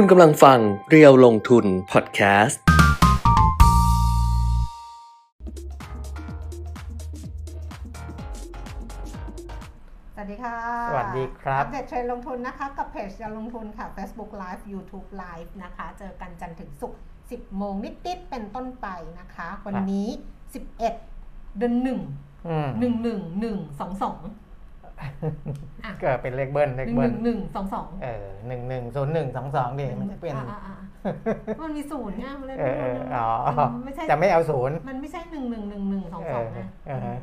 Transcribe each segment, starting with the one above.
คุณกำลังฟังเรียวลงทุนพอดแคสต์ สวัสดีค่ะสวัสดีครับ อัปเดตเทรนด์ลงทุนนะคะ กับเพจจะลงทุนค่ะ Facebook Live YouTube Live นะคะ เจอกันจันทร์ถึงศุกร์10 โมงนิดๆเป็นต้นไปนะคะ วันนี้ 11 เดือน1อืม1 1 1 2 2อะ ก็เป็นเลขเบิ้ลเลข1เบิ้ล1 1 2 2เออหนึ่งหนึ่งศูนย์หนึ่งสองสองดิมันจะเป็นอ่าๆๆมันมีศูนย์เนี่ยมันเลยเออเอออ๋อมันไม่ใช่จะไม่เอาศูนย์มันไม่ใช่หนึ่งหนึ่งหนึ่งหนึ่งสองสองนะเออเออ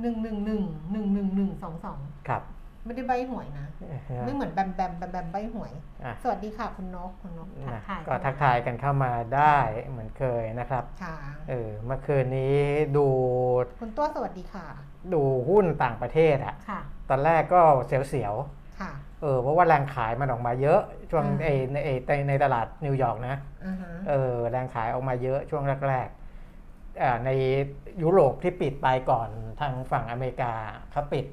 หนึ่งหนึ่งหนึ่งหนึ่งหนึ่งหนึ่งสองสองครับ ไม่ได้ใบหวยนะเออไม่เหมือนแบมแบมแบมแบมใบหวยอะสวัสดีค่ะคุณนกคุณนกทักนะทายก็ทักทายกันเข้ามาได้เหมือนเคยนะครับค่ะเออเมื่อคืนนี้ดูคุณตัวสวัสดีค่ะ ดูหุ้นต่างประเทศอะค่ะตอนแรกก็เสียวค่ะๆเออเพราะว่าแรงขายมันออกมาเยอะ ช่วงอืมไอในไอในในตลาดนิวยอร์กนะอือฮะเออแรงขายออกมาเยอะช่วงแรกๆอ่าในยุโรปที่ปิดไปก่อนทางฝั่งอเมริกาเขาปิด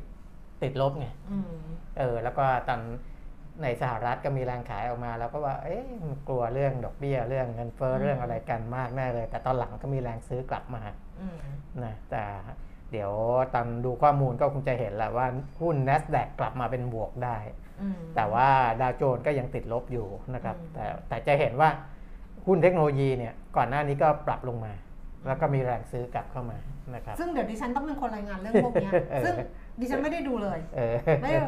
ติดลบไงอืมเออ แล้วก็ตอนในสหรัฐก็มีแรงขายออกมาแล้วก็ว่าเอ๊ะมันกลัวเรื่องดอกเบี้ยเรื่องเงินเฟ้อเรื่องอะไรกันมากแน่เลย แต่ตอนหลังก็มีแรงซื้อกลับมาอืมนะแต่เดี๋ยวตอนดูข้อมูลก็คงจะเห็นแหละว่าหุ้น NASDAQ กลับมาเป็นบวกได้อืมแต่ว่าดาวโจนส์ก็ยังติดลบอยู่นะครับอืมแต่แต่จะเห็นว่าหุ้นเทคโนโลยีเนี่ยก่อนหน้านี้ก็ปรับลงมา แล้วก็มีแรงซื้อกลับเข้ามานะครับซึ่งเดี๋ยวดิฉันต้องเป็นคนรายงานเรื่องพวกเนี้ยเออซึ่ง ดิฉันไม่ได้ดูเลยเออไม่ได้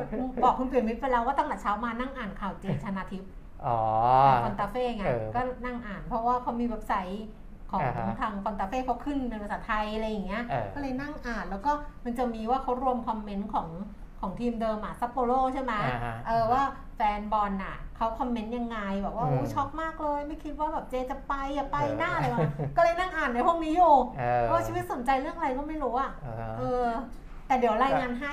บอกคุณเปลี่ยนมิตรไปแล้วว่าตั้งแต่เช้ามานั่งอ่านข่าวเจชนาทิพย์อ๋อคอนตาเฟ่ไงเออก็นั่งอ่านเพราะว่าเขามีเว็บไซต์ของอ่าฮะทางฟรอนตาเล่เขาขึ้นเป็นภาษาไทยอะไรอย่างเงี้ยเออก็เลยนั่งอ่านแล้วก็มันจะมีว่าเขารวมคอมเมนต์ของของทีมเดิมอะซัปโปโรใช่ไหมอ่าฮะเออว่าแฟนบอลน่ะเขาคอมเมนต์ยังไงบอกว่าอืมโอ้ช็อกมากเลย ไม่คิดว่าแบบเจจะไปอย่าไปเออหน้าอะไรวะก็เลยนั่งอ่านในพวกนี้อยู่เออเพราะชีวิตสนใจเรื่องอะไรก็ไม่รู้อะเออเออ แต่เดี๋ยวรายงานให้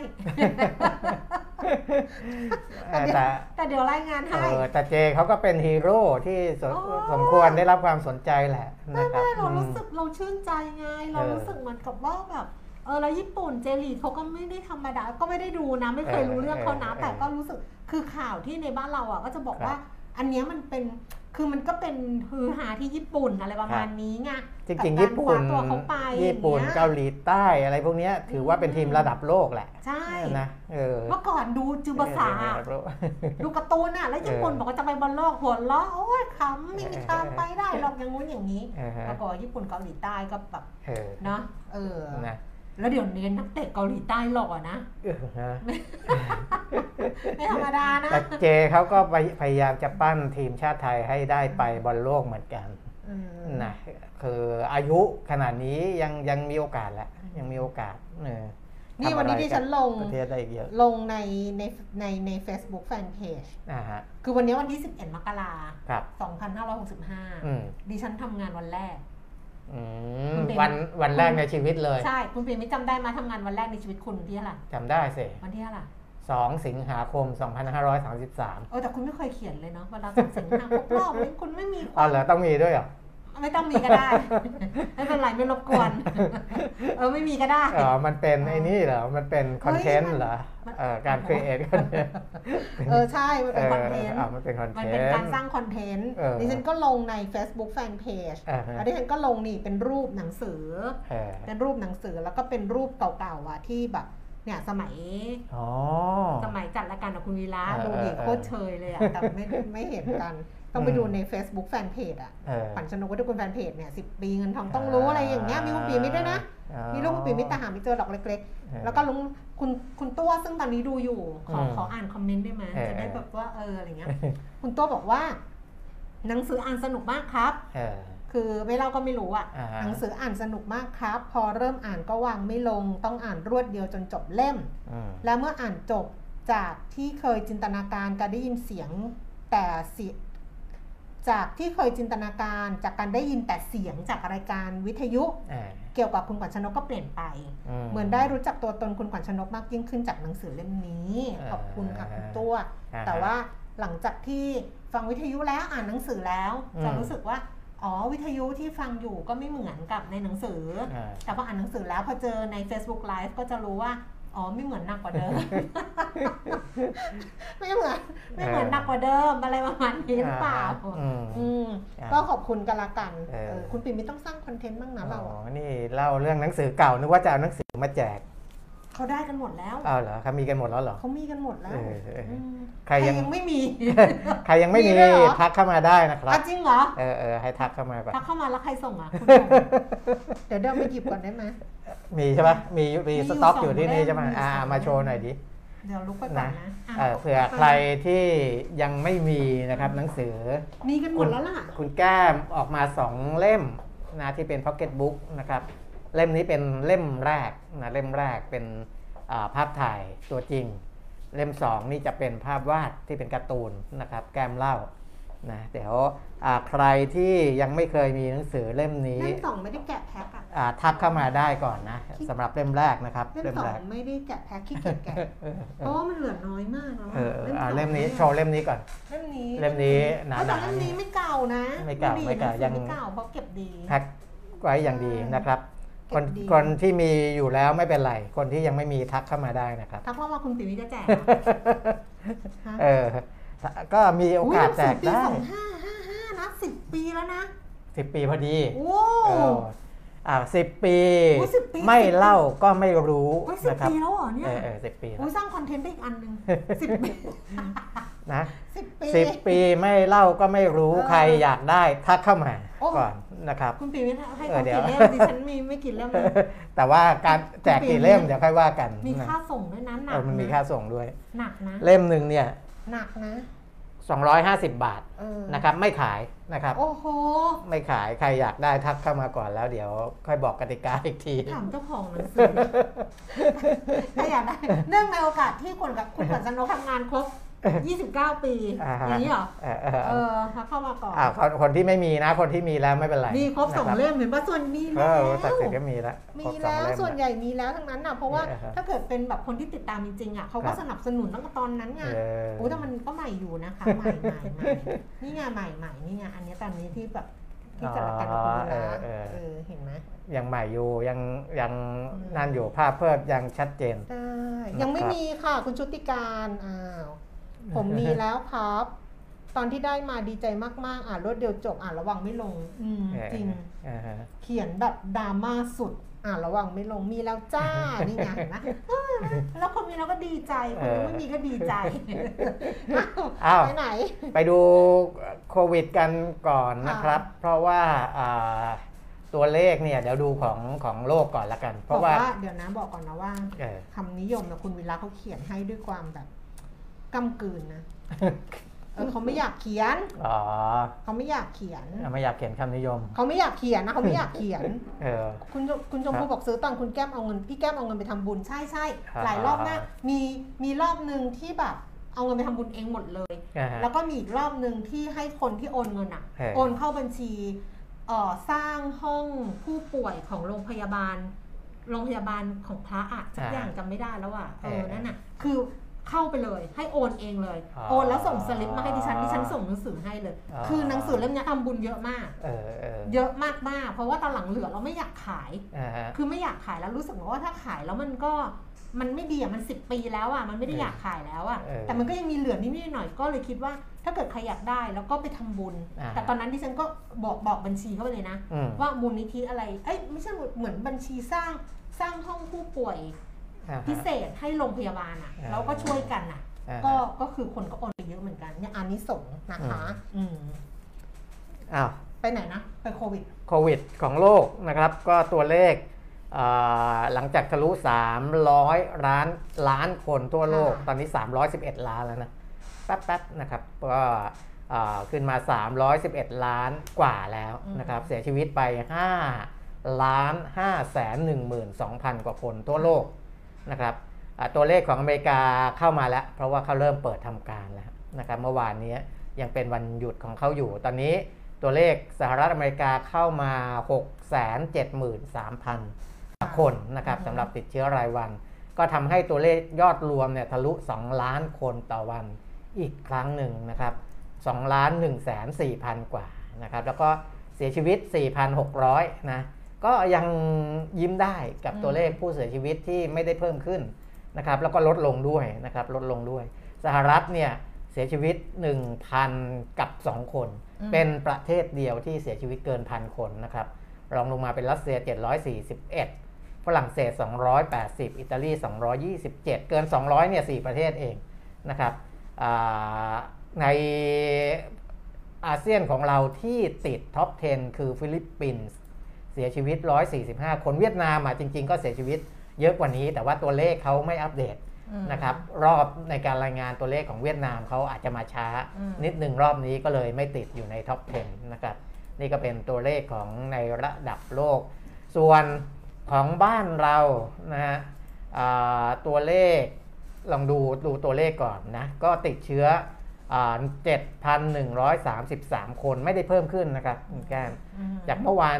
เออแต่แต่เดี๋ยวรายงานเอให้อแต่เจเขาก็เป็นฮีโร่ที่สมอ๋อสมควรได้รับความสนใจแหละไม่นะครับไม่เราอืมรู้สึกเราชื่นใจไง เราเออรู้สึกเหมือนกับว่าแบบเออแล้วญี่ปุ่นเจลีกเขาก็ไม่ได้ธรรมดาก็ไม่ได้ดูนะ ไม่เคยเออรู้เรื่องเขานะเออแต่ก็รู้สึกคือข่าวที่ในบ้านเราอะก็จะบอกครับว่า อันเนี้ยมันเป็น คือมันก็เป็นฮือฮาที่ญี่ปุ่นอะไรประมาณนี้ไงจริงกับๆญี่ปุ่นการคว้าตัวเขาไปญี่ปุ่นอย่างเงี้ยเกาหลีใต้อะไรพวกเนี้ยถือว่าเป็นทีมระดับโลกแหละ ใช่นะเออเมื่อก่อนดูซึบาสะเออระดับโลกดูการ์ตูนอะ แล้วญี่ปุ่นเออบอกว่าจะไปบอลโลกหัวเราะโอ้ยขำไม่มีทางเออไปได้หรอกอย่างงู้นอย่างนี้เออฮะแล้วก็ญี่ปุ่นเกาหลีใต้ก็แบบเออเนาะเออนะ แล้วเดี๋ยวนี้นักเตะเกาหลีใต้หล่อนะเออฮะไม่ธรรมดานะแต่เจเขาก็ไปพยายามจะปั้นทีมชาติไทยให้ได้ไปบอลโลกเหมือนกันอืมนะคืออายุขนาดนี้ยังยังมีโอกาสแหละยังมีโอกาสเออนี่วันนี้ทำอะไรที่ฉันลงประเทศได้อีกเยอะลงในในในใน Facebook Fanpage อ่าฮะคือวันนี้วันที่ 11 มกราครับคมอืม2565 ดิฉันทำงานวันแรกอืคุมณเป็น วันวันแรกในชีวิตเลย ใช่ คุณปีมิตรจำได้มาทำงานวันแรกในชีวิตคุณที่เท่าไหร่จำได้สิวันที่เท่าไหร่สองสิงหาคม 2533เออแต่คุณไม่เคยเขียนเลยเนาะเวลาส่งสิงหาครบรอบนี่คุณไม่มีคอ๋อวามเหรอต้องมีด้วยเหรอ ไม่ต้องมีก็ได้ ไม่เป็นไรไม่รบกวน เออไม่มีก็ได้อ๋อมันเป็นไอ้นี่เหรอ มันเป็นคอนเทนเฮ้ต์ยมันเหรอมันเออการครีเอทคอนเทนต์เออใช่ มันเป็นคอนเทนต์อ่ามันเป็นคอนมันเทเป็นนการต์สร้างคอนเทนต์เออดิฉันก็ลงใน Facebook Fanpage อ่าฮะแล้วดิฉันก็ลงนี่เป็นรูปหนังสือเออเป็นรูปหนังสือแล้วก็เป็นรูปเก่าๆอะที่แบบเนี่ยสมัยอ๋อสมัยจัดรายการกับคุณวีระเออดูดิเออโคตรเชยเลยอะแต่ไม่ไม่เห็นกัน ต้องไปดูใน Facebook Fanpage อะเออขวัญชนกวัฒนกุลแฟนเพจเนี่ยสิปีเงินทองต้องรู้อะไรอย่างเงี้ยมีคุณปีมิตรด้วยนะอ๋อมีรูปคุณปีมิตรแต่หาไม่เจอหรอกเล็กเออๆแล้วก็ลุงคุณคุณตัวซึ่งตอนนี้ดูอยู่ ขออืมขออ่านคอมเมนต์ได้ไหมเออจะได้แบบว่าเอออะไรเงี้ย คุณตัวบอกว่า หนังสืออ่านสนุกมากครับเออคือไม่เล่าก็ไม่รู้อะอ่าฮะหนังสืออ่านสนุกมากครับ พอเริ่มอ่านก็วางไม่ลง ต้องอ่านรวดเดียวจนจบเล่มอืมและเมื่ออ่านจบจากที่เคยจินตนาการการได้ยินเสียงแต่เสีย จากที่เคยจินตนาการจากการได้ยินแต่เสียงจากรายการวิทยุอ่าเกี่ยวกับคุณขวัญชนกก็เปลี่ยนไป เหมือนได้รู้จักตัวตนคุณขวัญชนกมากยิ่งขึ้นจากหนังสือเล่มนี้อ่าขอบคุณค่ะคุณตัวอ่าแต่ว่าหลังจากที่ฟังวิทยุแล้วอ่านหนังสือแล้วอืมจะรู้สึกว่าอ๋อวิทยุที่ฟังอยู่ก็ไม่เหมือนกับในหนังสืออ่าแต่พออ่านหนังสือแล้วพอเจอใน Facebook Live ก็จะรู้ว่า อ๋อไม่เหมือนหนักกว่าเดิม ไม่เหมือนไม่เหมือนหนักกว่าเดิมอะไรประมาณนี้หรือเปล่าอืมอืมอ่าก็ขอบคุณกันละกันเออเออคุณปิ่นไม่ต้องสร้างคอนเทนต์บ้างนะเราอ๋ออะนี่เล่าเรื่องหนังสือเก่านึกว่าจะเอาหนังสือมาแจก เขาได้กันหมดแล้วอ้าวเหรอครับมีกันหมดแล้วเหรอเขามีกันหมดแล้วเออเอออืมใครยังไม่มี ใครยังไม่มีมีด้วยเหรอทักเข้ามาได้นะครับอะจริงเหรอเออเออให้ทักเข้ามาก่อนถ้าเข้ามาแล้วใครส่งอะคุณส่งเดี๋ยวเดินไปหยิบก่อนได้ไหมมีใช่ปะมีมีมีอยู่สต็อกสองอยู่ที่นี่ใช่ไหมเล่มมีอ่าสองมาโชว์เล่มหน่อยดิเดี๋ยวลุกไปก่อนนะเออเผื่อใครที่ยังไม่มีนะครับหนังสือมีกันหมดแล้วล่ะ คุณแก้มออกมาสองเล่มนะที่เป็นพ็อกเก็ตบุ๊กนะครับ เล่มนี้เป็นเล่มแรกนะเล่มแรกเป็นอ่าภาพถ่ายตัวจริง เล่มสองนี่จะเป็นภาพวาดที่เป็นการ์ตูนนะครับแก้มเล่านะเดี๋ยวอ่าใครที่ยังไม่เคยมีหนังสือเล่มนี้เล่มสองไม่ได้แกะแพ็คอะอ่าทักเข้ามาได้ก่อนนะสำหรับเล่มแรกนะครับเล่มสอแรงกไม่ได้แกะแพ็คขี้เกียจแกะเออเอเพอราะว่ามันเหลือน้อยมากแล้วอะเออเอออ่าสองเล่มนี้ยโชว์เล่มนี้ก่อนเล่มนี้เล่มนี้หนาๆเอ้ยแต่เล่มนี้ไม่เก่านะ ไม่เก่าดีไม่เก่าหนังสือยังไม่เก่าเพราะเก็บดีแพ็คไว้อย่างดีนะครับ คนเก็บดีคนที่มีอยู่แล้วไม่เป็นไร คนที่ยังไม่มีทักเข้ามาได้นะครับถ้าพ่อมาคุณติ๋วจะแจกฮะเออ ก็มีโอกาสแจกได้สองห้าห้าห้านะสิบปีแล้วนะสิบปีพอดี โอ้เอออ่าสิบปีโอ้10ปี ไม่เล่าก็ไม่รู้โอ้ยสิบนะครับปีแล้วเหรอเนี่ยเออเออสิบปีโอ้ยสร้างคอนเทนต์ได้อีกอันหนึ่งสิบปีนะสิบปี สิบปีไม่เล่าก็ไม่รู้เออใครอยากได้ทักเข้ามาโอ้ ก่อนนะครับ คุณปีไม่ให้เอเขาอเดี๋ยวกี่เล่มดิฉันมีไม่กี่เล่มเลย แต่ว่าการแจกกี่เล่มคุณปีเดี๋ยวค่อยว่ากันมีนะค่าส่งด้วยนะหนัเอกอมันมีนะค่าส่งด้วย หนักนะ เล่มหนึ่งเนี่ยหนักนะ 250 บาทเออนะครับไม่ขายนะครับ โอ้โห ไม่ขายใครอยากได้ทักเข้ามาก่อนแล้วเดี๋ยวค่อยบอกกติกาอีกที ถามเจ้าของหนังสือถ้าอยากได้ เนื่องในโอกาสที่คุณกับคุณขวัญชนกทำงานครบ 29 ปี อ่าฮะ อย่างนี้เหรอ เออเออเอเอออทักเข้ามาก่อน อ่าคนคนที่ไม่มีนะ คนที่มีแล้วไม่เป็นไรมีครบสองนะเล่มเห็นป่ะส่วนมีเอแล้วอศักดิ์สิทธิ์ก็มีแล้วมีครบสองแล้วเล่มส่วนใหญ่มีแล้วทั้งนั้นน่ะเพราะว่าเออฮะถ้าเกิดเป็นแบบคนที่ติดตามจริงๆอะเขาครัก็บสนับสนุนตั้งแต่ตอนนั้นไงเออ โอ้แต่มันก็ใหม่อยู่นะคะใหม่ใหม่ใหม่นี่ไงใหม่ใหม่นี่ไงอันนี้ตอนนี้ที่แบบที่จัดรายการกับคุณเอละอเออ เออเห็นไหม ยังใหม่อยู่ยังยังอืม นั่นอยู่ภาพเพิ่มยังชัดเจนใช่ยังไม่มีค่ะคุณชุติการอ้าว ผมมีแล้วครับ ตอนที่ได้มาดีใจมากๆ อ่านรวดเดียวจบอ่านระวังไม่ลง อืมเออจริงเออฮะเขียนแบบดราม่าสุด อ่านระวังไม่ลงมีแล้วจ้านี่ไงเห็นไหมเออแล้วคนมีเราก็ดีใจคนไม่มีก็ดีใจอ้าวไปไหน ไปดูโควิดกันก่อนนะครับ เพราะว่าอ่าตัวเลขเนี่ยเดี๋ยวดูของของโลกก่อนละกัน เพบอกราะว่าว่าเดี๋ยวนะบอกก่อนนะว่าเออคำนิยมเนี่ยคุณวิระเขาเขียนให้ด้วยความแบบ กำกืนนะเออเขาไม่อยากเขียนอ๋อเขาไม่อยากเขียนไม่อยากเขียนคำนิยม เขาไม่อยากเขียนนะเขาไม่อยากเขียน เออ คุณชมคุณชมครัพูบบอกซื้อตอนคุณแก้มเอาเงินพี่แก้มเอาเงินไปทำบุญใช่ใช่อ่าหลายรอบมากมีมีรอบหนึ่งที่แบบเอาเงินไปทำบุญเองหมดเลยอ่าฮะแล้วก็มีอีกรอบหนึ่งที่ให้คนที่โอนเงินอะเออโอนเข้าบัญชีเอ่อสร้างห้องผู้ป่วยของโรงพยาบาล โรงพยาบาลของพระอะสักอย่างจำไม่ได้แล้วอะเออนั่นน่ะ คือ เข้าไปเลย ให้โอนเองเลยอ๋อโอนแล้วส่งสลิปมาให้ดิฉันดิฉันส่งหนังสือให้เลยอ๋อคือหนังสือเล่มเนี้ยทำบุญเยอะมากเออเออเยอะมากๆเพราะว่าตอนหลังเหลือเราไม่อยากขายอ่าฮะคือไม่อยากขายแล้วรู้สึกว่าถ้าขายแล้วมันก็มันไม่ดีอะมันสิปีแล้วอะมันไม่ได้อยากขายแล้วอะเออแต่มันก็ยังมีเหลือนิดๆหน่อยๆก็เลยคิดว่าถ้าเกิดใครอยากได้แล้วก็ไปทำบุญอ่าแต่ตอนนั้นดิฉันก็บอกบอกบัญชีเข้าไปเลยนะอืมว่ามูลนิธิอะไรเอ้ยไม่ใช่เหมือนบัญชีสร้างสร้างห้องผู้ป่วยอ่าฮะ พิเศษให้โรงพยาบาลอะอ่าแล้วก็ช่วยกันอะอ่าฮะก็ก็คือคนก็โอนไปเยอะเหมือนกันเนี่ยอันนี้ส่งส์นะคะอืมอ้าวไปไหนนะ ไปโควิดโควิดของโลกนะครับ ก็ตัวเลขอ่าหลังจากทะลุ 300 ล้านล้านคนทั่วโลกค่ะตอนนี้ 311 ล้านแล้วนะแป๊บๆนะครับก็อ่าขึ้นมา 311 ล้านกว่าแล้วนะครับ เสียชีวิตไป 5 ล้าน5แสน12,000 กว่าคนทั่วโลก นะครับตัวเลขของอเมริกาเข้ามาแล้ว เพราะว่าเขาเริ่มเปิดทำการแล้วนะครับเมื่อวานนี้ยังเป็นวันหยุดของเขาอยู่ ตอนนี้ตัวเลขสหรัฐอเมริกาเข้ามา 673,000 คนนะครับสำหรับติดเชื้อรายวัน ก็ทำให้ตัวเลขยอดรวมเนี่ยทะลุ 2 ล้านคนต่อวันอีกครั้งหนึ่งนะครับ2ล้าน1แสน4พันกว่านะครับแล้วก็เสียชีวิต 4,600 นะ ก็ยังยิ้มได้กับตัวเลขผู้เสียชีวิตที่ไม่ได้เพิ่มขึ้นนะครับแล้วก็ลดลงด้วยนะครับลดลงด้วย สหรัฐเนี่ยเสียชีวิต 1,000 กับ 2 คนอืมเป็นประเทศเดียวที่เสียชีวิตเกินพันคนนะครับรองลงมาเป็นรัสเซีย 741 ฝรั่งเศส 280 อิตาลี 227 เกิน 200 เนี่ย 4 ประเทศเองนะครับอ่าในอาเซียนของเราที่ติดท็อป 10 คือฟิลิปปินส์ เสียชีวิต 145 คนเวียดนามอะจริง ๆ ก็เสียชีวิตเยอะกว่านี้ แต่ว่าตัวเลขเขาไม่อัปเดตอืมนะครับรอบในการรายงานตัวเลขของเวียดนามเขาอาจจะมาช้าอืมนิดหนึ่งรอบนี้ก็เลยไม่ติดอยู่ในท็อป 10 นะครับ นี่ก็เป็นตัวเลขของในระดับโลก ส่วนของบ้านเรานะฮะอ่าตัวเลขลองดูดูตัวเลขก่อนนะ ก็ติดเชื้ออ่า 7,133 คนไม่ได้เพิ่มขึ้นนะครับคุณแก้มอืมจากเมื่อวาน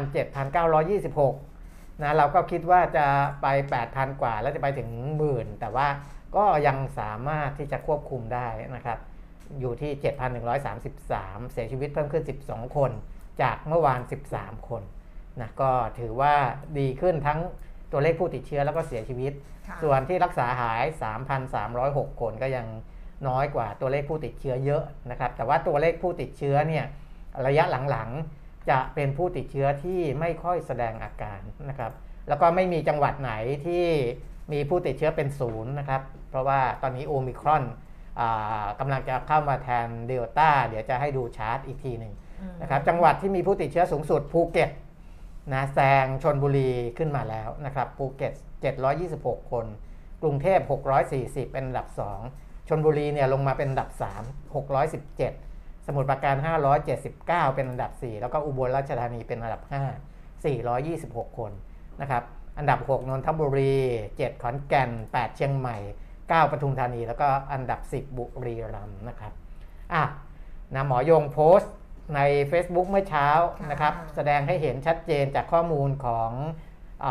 7,926นะเราก็คิดว่าจะไป 8,000 กว่า แล้วจะไปถึงหมื่น แต่ว่าก็ยังสามารถที่จะควบคุมได้นะครับ อยู่ที่ 7,133 เสียชีวิตเพิ่มขึ้น 12 คน จากเมื่อวาน 13 คนนะก็ถือว่าดีขึ้นทั้งตัวเลขผู้ติดเชื้อแล้วก็เสียชีวิตค่ะส่วนที่รักษาหาย 3,306 คนก็ยัง น้อยกว่าตัวเลขผู้ติดเชื้อเยอะนะครับ แต่ว่าตัวเลขผู้ติดเชื้อเนี่ยระยะหลังๆจะเป็นผู้ติดเชื้อที่ไม่ค่อยแสดงอาการนะครับ แล้วก็ไม่มีจังหวัดไหนที่มีผู้ติดเชื้อเป็นศูนย์นะครับ เพราะว่าตอนนี้โอมิครอนอ่ากำลังจะเข้ามาแทนเดลต้าเดี๋ยวจะให้ดูชาร์ตอีกทีหนึ่งอืมนะครับ จังหวัดที่มีผู้ติดเชื้อสูงสุดภูเก็ตนะแซงชนบุรีขึ้นมาแล้วนะครับภูเก็ต 726 คน กรุงเทพ 640 เป็นอันดับ 2 ชนบุรีเนี่ยลงมาเป็นอันดับ 3 617 สมุทรปราการ 579 เป็นอันดับ 4 แล้วก็อุบลราชธานีเป็นอันดับ 5 426 คนนะครับอันดับ 6 นนทบุรี 7 ขอนแก่น 8 เชียงใหม่ 9 ปทุมธานี แล้วก็อันดับ 10 บุรีรัมย์นะครับอะนะหมอยงโพสต์ใน Facebook เมื่อเช้าค่ะนะครับ แสดงให้เห็นชัดเจนจากข้อมูลของอ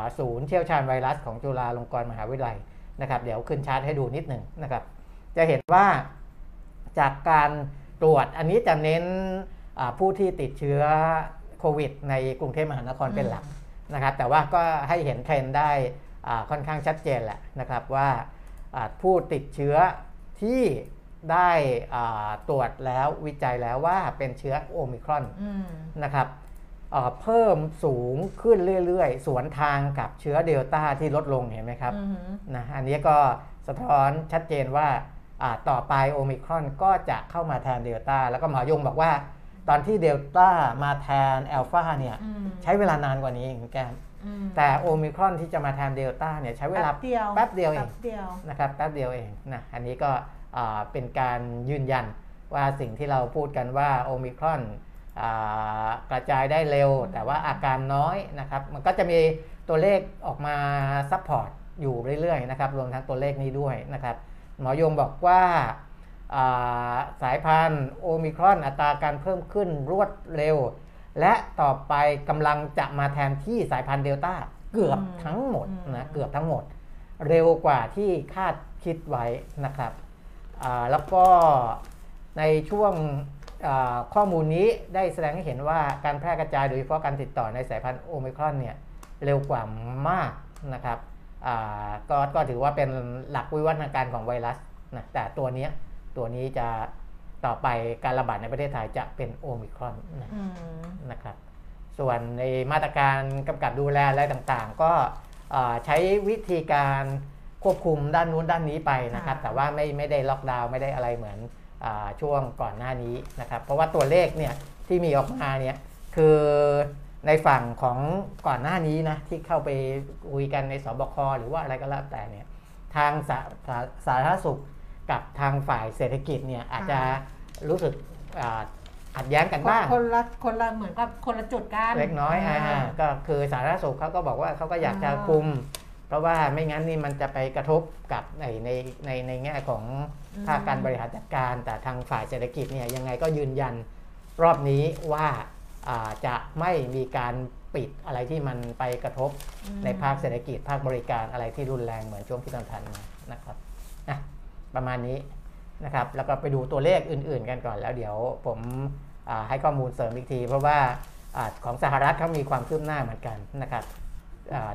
าศูนย์เชี่ยวชาญไวรัสของจุฬาลงกรณ์มหาวิทยาลัย นะครับเดี๋ยวขึ้นชาร์ตให้ดูนิดหนึ่งนะครับ จะเห็นว่าจากการตรวจอันนี้จะเน้นอ่าผู้ที่ติดเชื้อโควิด ในกรุงเทพมหานครเป็นหลักนะครับ แต่ว่าก็ให้เห็นเทรนด์ได้อ่าค่อนข้างชัดเจนแหละนะครับว่าอ่าผู้ติดเชื้อที่ได้อ่าตรวจแล้ววิจัยแล้วว่าเป็นเชื้อโอมิครอนอืมนะครับ เอ่อเพิ่มสูงขึ้นเรื่อยๆ สวนทางกับเชื้อเดลต้าที่ลดลงเห็นไหมครับอืมนะอันนี้ก็สะท้อนชัดเจนว่าอ่าต่อไปโอมิครอนก็จะเข้ามาแทนเดลต้าแล้วก็หมอยงบอกว่า ตอนที่เดลต้ามาแทนแอลฟาเนี่ยอืมใช้เวลานานกว่านี้เองแก้มอืมแต่โอมิครอนที่จะมาแทนเดลต้าเนี่ยใช้เวลาแป๊บเดียวแป๊บเดียวเองแป๊บเดียวนะครับแป๊บเดียวเองนะอันนี้ก็อ่าเป็นการยืนยันว่าสิ่งที่เราพูดกันว่าโอมิครอนอ่า กระจายได้เร็ว แต่ว่าอาการน้อยนะครับ มันก็จะมีตัวเลขออกมา support อยู่เรื่อยๆนะครับรวมทั้งตัวเลขนี้ด้วยนะครับ หมอยงบอกว่าอ่าสายพันธุ์โอมิครอนอัตราการเพิ่มขึ้นรวดเร็ว และต่อไปกำลังจะมาแทนที่สายพันธุ์เดลต้าเกือบอืมทั้งหมดอืมนะเกือบทั้งหมด เร็วกว่าที่คาดคิดไว้นะครับอ่าแล้วก็ในช่วงอ่า ข้อมูลนี้ได้แสดงให้เห็นว่าการแพร่กระจายโดยเฉพาะการติดต่อในสายพันธุ์โอมิครอนเนี่ยเร็วกว่ามากนะครับอ่าก็ก็ถือว่าเป็นหลักวิวัฒนาการของไวรัสนะแต่ตัวเนี้ยตัวนี้จะต่อไปการระบาดในประเทศไทยจะเป็นโอมิครอนนะอืมนะครับ ส่วนในมาตรการกำกับดูแลอะไรต่างๆ ก็เอ่อใช้วิธีการควบคุมด้านนู้นด้านนี้ไปนะครับค่ะแต่ว่าไม่ไม่ได้ล็อกดาวน์ไม่ได้อะไรเหมือนอา ช่วงก่อนหน้านี้นะครับ เพราะว่าตัวเลขเนี่ยที่มีออกมาเนี่ยคือในฝั่งของก่อนหน้านี้นะที่เข้าไปคุยกันในสบคหรือว่าอะไรก็แล้วแต่เนี่ยทางสาสาสาธารณสุขกับทางฝ่ายเศรษฐกิจเนี่ยอาจจะรู้สึกอ่าขัดแย้งกันบ้างคนละคนละเหมือนกับคนละจุดกันเล็กน้อยอ่าาก็คือสาธารณสุขเขาก็บอกว่าเขาก็อยากจะอ่าคุม เพราะว่าไม่งั้นนี่มันจะไปกระทบกับในในในในแง่ของ ภาคการบริหารจัดการ แต่ทางฝ่ายเศรษฐกิจเนี่ยยังไงก็ยืนยันรอบนี้ว่าอ่าจะไม่มีการปิดอะไรที่มันไปกระทบอืมในภาคเศรษฐกิจภาคบริการอะไรที่รุนแรงเหมือนช่วงที่ผ่านๆมานะครับอะประมาณนี้นะครับ แล้วก็ไปดูตัวเลขอื่น ๆ กันก่อนแล้วเดี๋ยวผมอ่าให้ข้อมูลเสริมอีกที เพราะว่าอาของสหรัฐเขามีความคืบหน้าเหมือนกันนะครับอ่า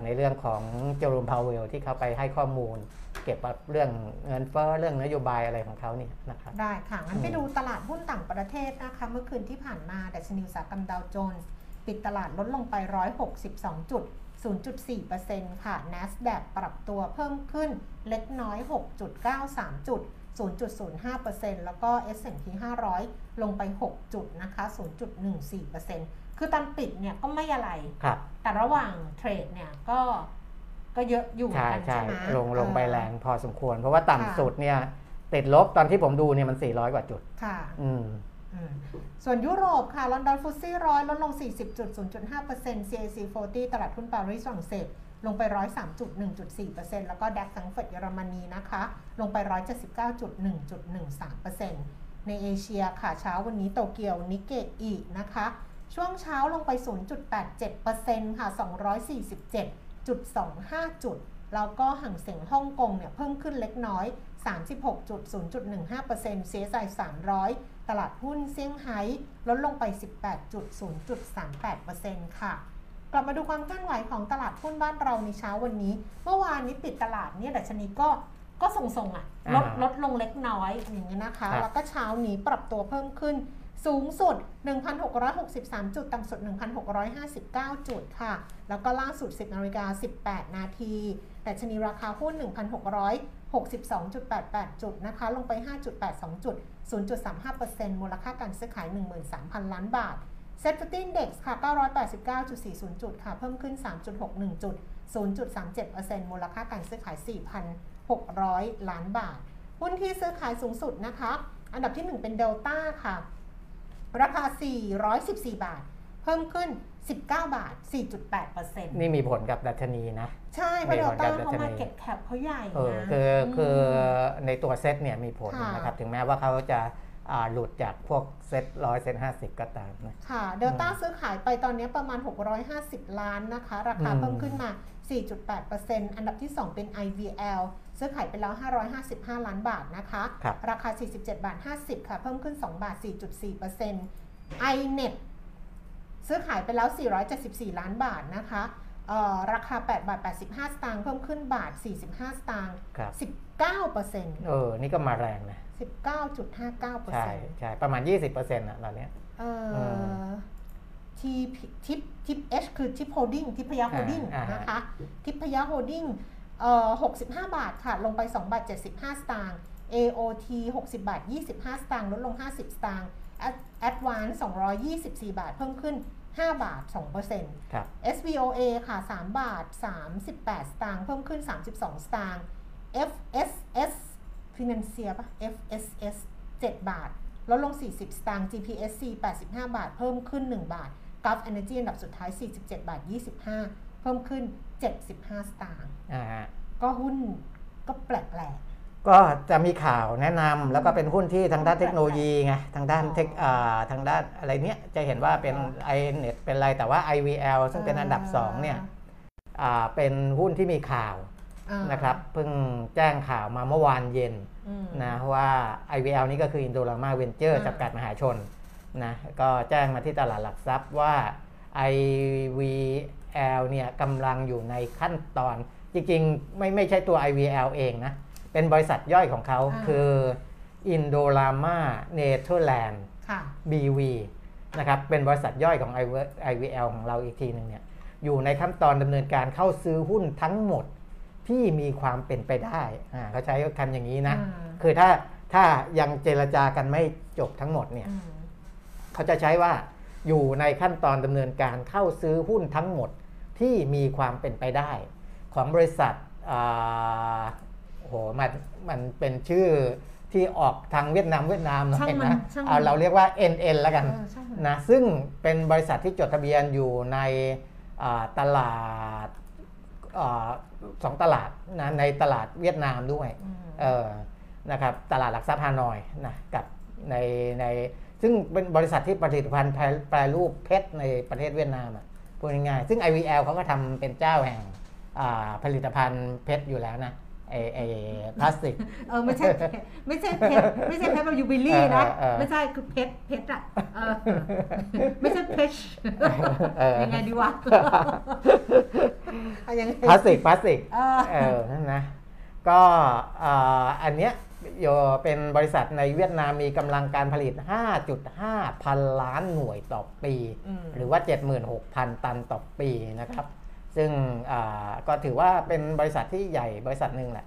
ในเรื่องของเจอรูมพาวเวลที่เขาไปให้ข้อมูล เกี่ยวกับเรื่องเงินเฟ้อเรื่องนโยบายอะไรของเขาเนี่ยนะครับได้ค่ะ งั้นไปอืมดูตลาดหุ้นต่างประเทศนะคะเมื่อคืนที่ผ่านมาดัชนีอุตสาหกรรมดาวโจนส์ปิดตลาดลดลงไป 162 จุด 0.4%ค่ะ NASDAQ ปรับตัวเพิ่มขึ้นเล็กน้อย 6.93 จุด 0.05%แล้วก็ S&P 500 ลงไป 6 จุดนะคะ 0.14% คือตอนปิดเนี่ยก็ไม่อะไร ครับ แต่ระหว่างเทรดเนี่ยก็ก็เยอะอยู่เหมือใช่นกันใช่ใช่ไหมลงลงไปเออแรงพอสมควร เพราะว่าต่ำค่ะสุดเนี่ยติดลบตอนที่ผมดูเนี่ยมัน 400 กว่าจุด ค่ะ อืม อืมส่วนยุโรปค่ะ ลอนดอนฟุตซี่ร้อยลดลง 40.0.5% CAC 40 ตลาดหุ้นปารีสฝรั่งเศส ลงไป 103.1.4%แล้วก็ดัคสังเฟิร์ตเยอรมนีนะคะ ลงไป 179.1.13%ในเอเชียค่ะเช้าวันนี้โตเกียวนิเกอีนะคะ ช่วงเช้าลงไป 0.87%ค่ะ 247.25 จุด แล้วก็ห่างเสียงฮ่องกงเนี่ยเพิ่มขึ้นเล็กน้อย 36.0.15% CSI 300 ตลาดหุ้นเซี่ยงไฮ้ลดลงไป 18.0.38%ค่ะกลับมาดูความเคลื่อนไหวของตลาดหุ้นบ้านเราในเช้าวันนี้ เมื่อวานนี้ปิดตลาดเนี่ยดัชนีก็ก็ทรงๆอะลดอ่าลดลงเล็กน้อยอย่างเงี้ยนะคะครับแล้วก็เช้านี้ปรับตัวเพิ่มขึ้น สูงสุด 1,663 จุด ต่ำสุด 1,659 จุดค่ะ แล้วก็ล่าสุด 10นาฬิกา18 นาทีแต่ชนีราคาหุ้น 1,662.88 จุดนะคะ ลงไป 5.82 จุด 0.35%มูลค่าการซื้อขาย 13,000 ล้านบาทเซ็ตฟิ Index ค่ะ 989.40 จุดค่ะ เพิ่มขึ้น 3.61 จุด 0.37%มูลค่าการซื้อขาย 4,600 ล้านบาท หุ้นที่ซื้อขายสูงสุดนะคะอันดับที่ 1 เป็นเดลต้าค่ะ ราคา 414 บาท เพิ่มขึ้น 19 บาท 4.8%นี่มีผลกับดัชนีนะ ใช่เพราะมีเดผลลต้ากับเขาดัชนีมาเก็ตแคปเขาใหญ่เออนะคือคือมในตัวเซตเนี่ยมีผลค่ะนะครับถึงแม้ว่าเขาจะอ่าหลุดจากพวกเซตร้อยเซตห้าสิบก็ตามนะค่ะเดลต้าซื้อขายไปตอนนี้ประมาณ 650 ล้านนะคะ ราคาอืมเพิ่มขึ้นมา 4.8%อันดับที่ 2 เป็น IVL ซื้อขายไปแล้ว 555 ล้านบาทนะคะครับราคา 47 บาท 50 ค่ะ เพิ่มขึ้น 2 บาท 4.4% iNet ซื้อขายไปแล้ว 474 ล้านบาทนะคะเอ่อราคา 8 บาท 85 สตางค์เพิ่มขึ้นบาท 45 สตางค์ครับ19%เออ นี่ก็มาแรงนะ 19.59%ใช่ใช่ประมาณ 20%อะตอนเนี้ยเอ่อือทีทิปทิปเอชคือทิป holding ทิพย holding อ่าอ่านนะคะ ทิพยาโฮดดิ้ง เอ่อ65 บาทค่ะ ลงไป 2 บาท 75 สตางค์ AOT 60 บาท 25 สตางค์ ลดลง 50 สตางค์ Advance 224 บาท เพิ่มขึ้น 5 บาท 2%ครับ SVOA ค่ะ 3 บาท 38 สตางค์ เพิ่มขึ้น 32 สตางค์ FSS Financier ปะ FSS 7 บาท ลดลง 40 สตางค์ GPSC 85 บาท เพิ่มขึ้น 1 บาท Gulf Energy อันดับสุดท้าย 47 บาท 25 เพิ่มขึ้น 75 สตางค์อ่าฮะก็หุ้นก็แปลกก็จะมีข่าวแนะนำแล้วก็เป็นหุ้นที่ทางด้านเทคโนโลยีไงทางด้านเทคอ่าทางด้านอะไรเนี้ยจะเห็นว่าเป็น i n e t เป็นอะไรแต่ว่า IVL ๆซึ่งเป็นอันดับ2เนี่ยอ่าเป็นหุ้นที่มีข่าวอ่านะครับเพิ่งแจ้งข่าวมาเมื่อวานเย็นอืมนะว่า IVL นี่ก็คือ Indorama Venture อ่าจำกัดมหาชนนะก็แจ้งมาที่ตลาดหลักทรัพย์ว่า IVL เนี่ยกำลังอยู่ในขั้นตอน จริงๆ ไม่ไม่ใช่ตัว IVL เองนะ เป็นบริษัทย่อยของเขาอ่าคือ Indorama Netherlands ค่ะ BV นะครับเป็นบริษัทย่อยของ IVL ของเราอีกทีหนึ่งเนี่ยอยู่ในขั้นตอนดำเนินการเข้าซื้อหุ้นทั้งหมดที่มีความเป็นไปได้อ่าเขาใช้คำอย่างนี้นะอ่าคือถ้าถ้ายังเจรจากันไม่จบทั้งหมดเนี่ยอืมเขาจะใช้ว่าอยู่ในขั้นตอนดำเนินการเข้าซื้อหุ้นทั้งหมด ที่มีความเป็นไปได้ ของบริษัทอ่าโอ้โหมันมันเป็นชื่อที่ออกทางเวียดนามเวียดนามหน่ช่าองยมันนะช่างมันเอาเราเรียกว่า NN แล้วกันเออช่างมันนะซึ่งเป็นบริษัทที่จดทะเบียนอยู่ในอ่าตลาดอาสองตลาดนะในตลาดเวียดนามด้วยอืมเออนะครับตลาดหลักทรัพย์ฮานอยนะกับในในซึ่งเป็นบริษัทที่ผลิตภัณฑ์แปรแปรรูปเพชรในประเทศเวียดนามอะ พูดง่ายๆซึ่ง IVL เขาก็ทำเป็นเจ้าแห่งอ่าผลิตภัณฑ์เพชรอยู่แล้วนะไอไอพลาสติกเออไม่ใช่เพชรไม่ใช่เพชรไม่ใช่เพชรแบบยูบิลี่นะเออเออเออไม่ใช่คือเพชรเพชรอะเออไม่ใช่เพชรเออยังไงดีวะไออะยังไงพลาสติกพลาสติกเออเออนั่นนะก็เอ่ออันเนี้ย โยเป็นบริษัทในเวียดนามมีกำลังการผลิต 5.5 พันล้านหน่วยต่อปีอืมหรือว่า 76,000 ตันต่อปีนะครับ ซึ่งอ่าก็ถือว่าเป็นบริษัทที่ใหญ่บริษัทหนึ่งแหละ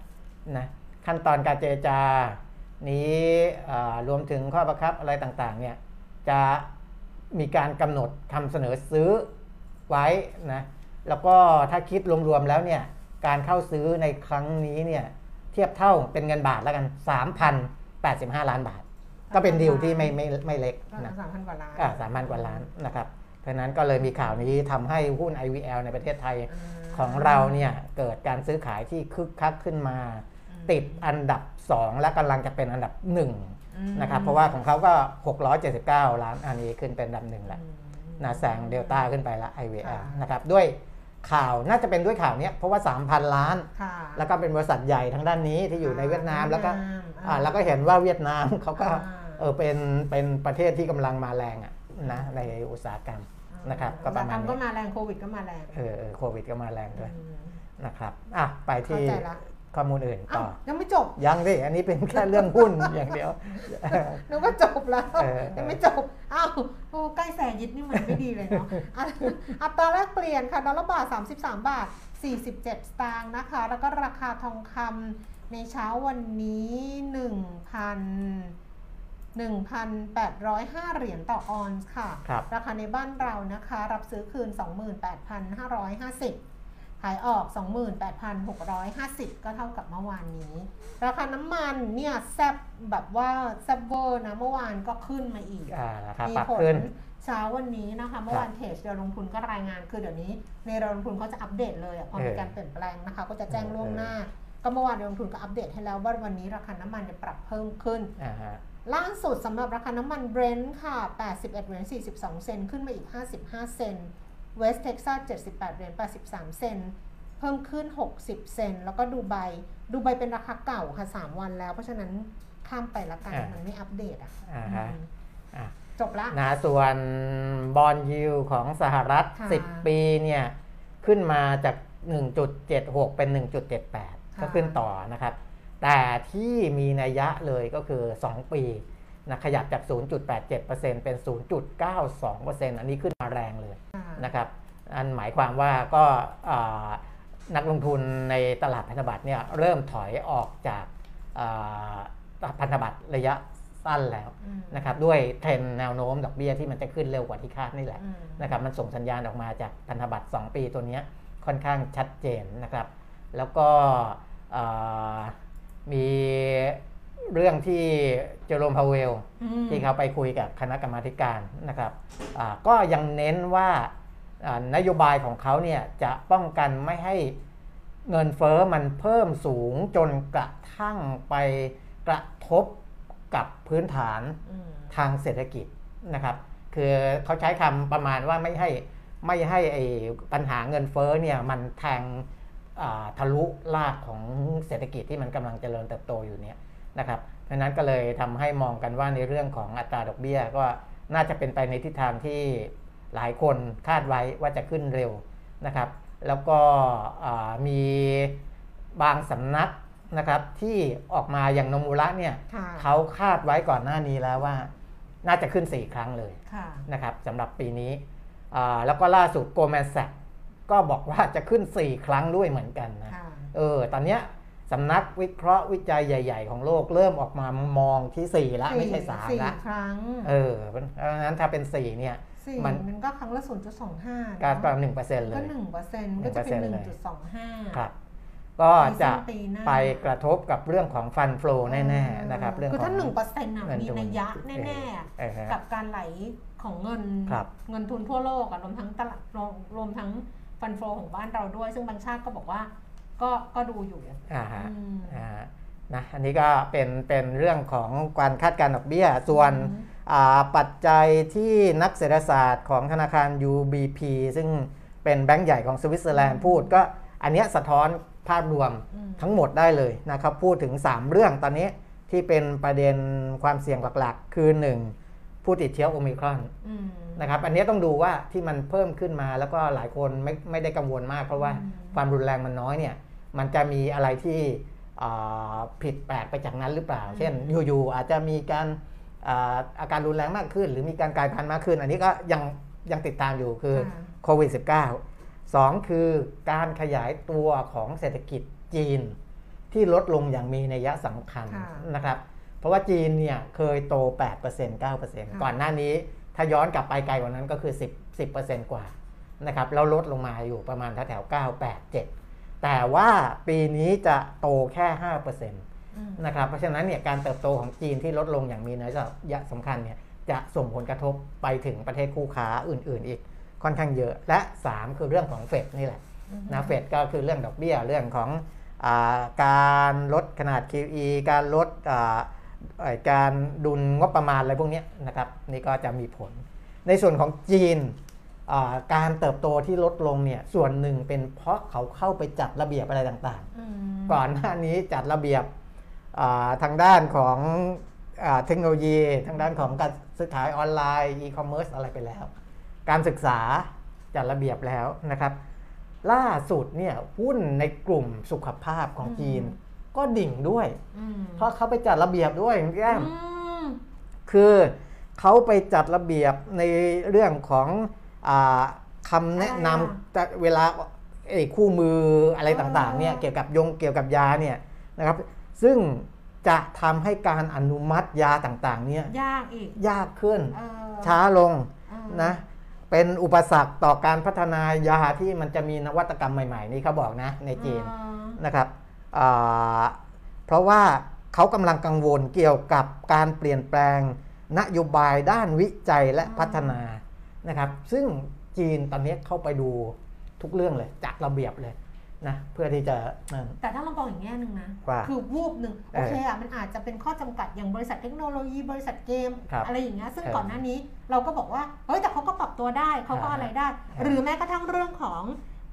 นะขั้นตอนการเจรจานี้อ่ารวมถึงข้อบังคับอะไรต่างๆเนี่ยจะมีการกำหนดคำเสนอซื้อไว้นะแล้วก็ถ้าคิดรวมๆแล้วเนี่ยการเข้าซื้อในครั้งนี้เนี่ยเทียบเท่าเป็นเงินบาทแล้วกัน 3,085 ล้านบาท ก็เป็นดีลที่ไม่ไม่ไม่เล็กก็นะสามพันกว่าล้านสามพันกว่าล้านนะครับเพราะฉะนั้นก็เลยมีข่าวนี้ทำให้หุ้น IVL ในประเทศไทยอืมของเราเนี่ยเกิดการซื้อขายที่คึกคักขึ้นมา ติดอันดับ 2 และกำลังจะเป็นอันดับอืม1นะครับเพราะว่าของเขาก็ 679 ล้านอันนี้ขึ้นเป็นอันดับหนึ่งแล้วนะแซงเดลต้าขึ้นไปละ IVL นะครับด้วย ข่าวน่าจะเป็นด้วยข่าวเนี้ยเพราะว่า 3,000 ล้านค่ะแล้วก็เป็นบริษัทใหญ่ทางด้านนี้ที่อยู่ในเวียดนามแล้วก็เวียดนามอ่าอ่าแล้วก็เห็นว่าเวียดนามเขาก็อ่าเออเป็นเป็นประเทศที่กำลังมาแรงอะนะในอุตสาหกรรมนะครับก็ประมาณนี้อุตสหกก็มาแรงโควิดก็มาแรงเออเออโควิดก็มาแรงด้วยอืมนะครับอะไปที่เข้าใจละข้อมูลอื่นต่อ้าอวยังไม่จบ ยังดิอันนี้เป็นแค่เรื่องหุ้นอย่างเดียวนึกว่าจบแล้วเออยังไม่จบอ้าวโอ้ใกล้แสนยิดนี่มันไม่ดีเลยเนาะอะอัตราแลกเปลี่ยนค่ะดอลลาร์บาท 33 บาท 47 สตางค์นะคะ แล้วก็ราคาทองคำในเช้าวันนี้ 1,000 1,805 เหรียญต่อออนซ์ค่ะครับราคาในบ้านเรานะคะ รับซื้อคืน 28,550ขายออก 28,650 ก็เท่ากับเมื่อวานนี้ ราคาน้ำมันเนี่ยแซบแบบว่าแซบเวอร์นะเมื่อวานก็ขึ้นมาอีกอ่าราคามีปรับผลขึ้นเช้าวันนี้นะคะเมื่อวานเทรดเดียวลงทุนก็รายงานคือเดี๋ยวนี้ ในเรือลงทุนเขาจะอัปเดตเลยอะพอมีเออการเปลี่ยนแปลงนะคะ ก็จะแจ้งล่วงเออหน้า ก็เมื่อวานเรือลงทุนก็อัปเดตให้แล้วว่าวันนี้ราคาน้ำมันจะปรับเพิ่มขึ้นอ่าฮะล่าสุดสำหรับราคาน้ำมันเบรนท์ค่ะ 81เหรียญ42 เซนต์ขึ้นมาอีก 55 เซนต์ West Texas 78 เหรียญ 83 เซนต์เพิ่มขึ้น 60 เซนต์แล้วก็ดูไบดูไบเป็นราคาเก่าค่ะ 3 วันแล้ว เพราะฉะนั้นข้ามไปละกันอ่ามัมันไม่อัปเดตอะอ่าฮะอืมอะจบละนะส่วน bond yield ของสหรัฐค่ะ10 ปีเนี่ย ขึ้นมาจาก 1.76 เป็น 1.78 ก็ขึ้นต่อนะครับ แต่ที่มีนัยยะเลยก็คือ 2 ปี นะขยับจาก 0.87%เป็น 0.92%อันนี้ขึ้นมาแรงเลยค่ะนะครับอันหมายความว่าก็อ่านักลงทุนในตลาดพันธบัตรเนี่ยเริ่มถอยออกจากอ่าพันธบัตรระยะสั้นแล้วอืมนะครับด้วยเทรนด์แนวโน้มดอกเบี้ยที่มันจะขึ้นเร็วกว่าที่คาดนี่แหละอืมนะครับมันส่งสัญญาณออกมาจากพันธบัตร 2 ปีตัวเนี้ยค่อนข้างชัดเจนนะครับ แล้วก็อ่ามี เรื่องที่เจอโรมพาวเวลอืมที่เขาไปคุยกับคณะกรรมาธิการนะครับอ่าก็ยังเน้นว่าอ่านโยบายของเขาเนี่ยจะป้องกันไม่ให้เงินเฟอ้อมันเพิ่มสูงจนกระทั่งไปกระทบกับพื้นฐานอืมทางเศรษฐกิจนะครับ คือเขาใช้คำประมาณว่าไม่ให้ไม่ให้ไอ้ปัญหาเงินเฟ้อเนี่ยมันแทงอ่าทะลุลากของเศรษฐกิจที่มันกำลังเจริญเติบโตอยู่เนี่ย นะครับเพราะฉะนั้นก็เลยทำให้มองกันว่าในเรื่องของอัตราดอกเบี้ย ก็น่าจะเป็นไปในทิศทางที่หลายคนคาดไว้ว่าจะขึ้นเร็วนะครับ แล้วก็อ่ามีบางสำนักนะครับที่ออกมาอย่างโนมูระเนี่ยค่ะเขาคาดไว้ก่อนหน้านี้แล้วว่า น่าจะขึ้น 4 ครั้งเลยค่ะนะครับสำหรับปีนี้อ่าแล้วก็ล่าสุด Goldman Sachs ก็บอกว่าจะขึ้น 4 ครั้งด้วยเหมือนกันนะค่ะเออตอนเนี้ย สำนักวิเคราะห์วิจัยใหญ่ ๆ ของโลกเริ่มออกมามองที่4แล้วไม่ใช่3สี่ละครั้งเออเพราะฉะนั้นถ้าเป็น 4 เนี่ยสี่มันมันก็ครั้งละศูนย์จุดสองห้าก็ก็หนึ่งเปอร์เซ็นต์เลก็ยหนึ่งเปอร์เซ็นต์ก็จะเป็นห1%นึ่เลงยจุดสองห้าครับก็จะปีหน้าไปกระทบกับเรื่องของ fund flow แน่ๆนะครับเรื่องคือของถ้าหนึ่งเปอร์เซ็นต์เงินมีทุนนัยยะแน่เออฮะๆกับการไหลของเงินครับเงินทุนทั่วโลกอะรวมทั้งตลาดรวมรวมทั้งฟันโฟของบ้านเราด้วย ซึ่งบางชาติก็บอกว่า ก็ก็ดูอยู่อ่าฮะอืมอ่านะอันนี้ก็เป็นเป็นเรื่องของการคาดการณ์ดอกเบี้ย ส่วนอืมอ่าปัจจัยที่นักเศรษฐศาสตร์ของธนาคาร UBP ซึ่งเป็นแบงก์ใหญ่ของสวิตเซอร์แลนด์พูดก็อันเนี้ยสะท้อนภาพรวมอืมทั้งหมดได้เลยนะครับ พูดถึง 3 เรื่องตอนนี้ที่เป็นประเด็นความเสี่ยงหลักๆ คือ 1 ผู้ติดเชื้อโอมิครอนอืมนะครับอันนี้ต้องดูว่าที่มันเพิ่มขึ้นมาแล้วก็หลายคนไม่ไม่ได้กังวลมากเพราะว่าอืมความรุนแรงมันน้อยเนี่ย มันจะมีอะไรที่อ่าผิดแปลกไปจากนั้นหรือเปล่า เช่นอยู่ๆอาจจะมีการอ่าอาการรุนแรงมากขึ้น หรือมีการกลายพันธุ์มากขึ้น อันนี้ก็ยังยังติดตามอยู่คือค่ะโควิด -19 สองคือการขยายตัวของเศรษฐกิจจีนที่ลดลงอย่างมีนัยสำคัญค่ะนะครับ เพราะว่าจีนเนี่ยเคยโต 8% 9%ก่อนหน้านี้ถ้าย้อนกลับไปไกลกว่านั้นก็คือ 10 10%กว่านะครับแล้วลดลงมาอยู่ประมาณแถวๆ9 8 7 แต่ว่าปีนี้จะโตแค่5%อืมนะครับเพราะฉะนั้นเนี่ยการเติบโตของจีนที่ลดลงอย่างมีนัยสำคัญเนี่ยจะส่งผลกระทบไปถึงประเทศคู่ค้าอื่น ๆ อีกค่อนข้างเยอะและ 3 คือเรื่องของเฟดนี่แหละนะเฟดก็คือเรื่องดอกเบี้ยเรื่องของอาการลดขนาด QE การลดอ่าเอ่อการดุลงบประมาณอะไรพวกเนี้ยนะครับนี่ก็จะมีผล ในส่วนของจีนอ่า การเติบโตที่ลดลงเนี่ยส่วนหนึ่งเป็นเพราะเขาเข้าไปจัดระเบียบอะไรต่างอืมๆก่อนหน้านี้จัดระเบียบอ่าทางด้านของอาเทคโนโลยีทางด้านของการซื้อขายออนไลน์อีคอมเมิร์ซอะไรไปแล้ว การศึกษาจัดระเบียบแล้วนะครับ ล่าสุดเนี่ยหุ้นในกลุ่มสุขภาพของจีนก็ดิ่งด้วยอืมเพราะเขาไปจัดระเบียบด้วยคุณแก้มอืมคือเขาไปจัดระเบียบในเรื่องของอา คำแนะนำแต่เวลาไอ้คู่มืออะไรต่างๆเนี่ยเกี่ยวกับยงเกี่ยวกับยาเนี่ยนะครับซึ่งจะทำให้การอนุมัติยาต่างๆเนี่ยยากอีกยากขึ้นเออช้าลงเออนะเป็นอุปสรรคต่อการพัฒนายาที่มันจะมีนวัตกรรมใหม่ ๆ นี่เขาบอกนะในจีนอ่านะครับอ่าเพราะว่าเขากำลังกังวลเกี่ยวกับการเปลี่ยนแปลงนโยบายด้านวิจัยและพัฒนา นะครับ ซึ่งจีนตอนนี้เข้าไปดูทุกเรื่องเลยจัดระเบียบเลยนะเพื่อที่จะนั่นแต่ถ้าเรามองอีกแง่หนึ่งนะว่าคือวูบหนึ่งเอโออเคอะมันอาจจะเป็นข้อจำกัดอย่างบริษัทเทคโนโลยีบริษัทเกมครับอะไรอย่างเงี้ยซึ่งเออก่อนหน้านี้เราก็บอกว่าเฮ้ยแต่เขาก็ปรับตัวได้เขาก็อ่าอะไรได้อ่าหรือแม้กระทั่งเรื่องของ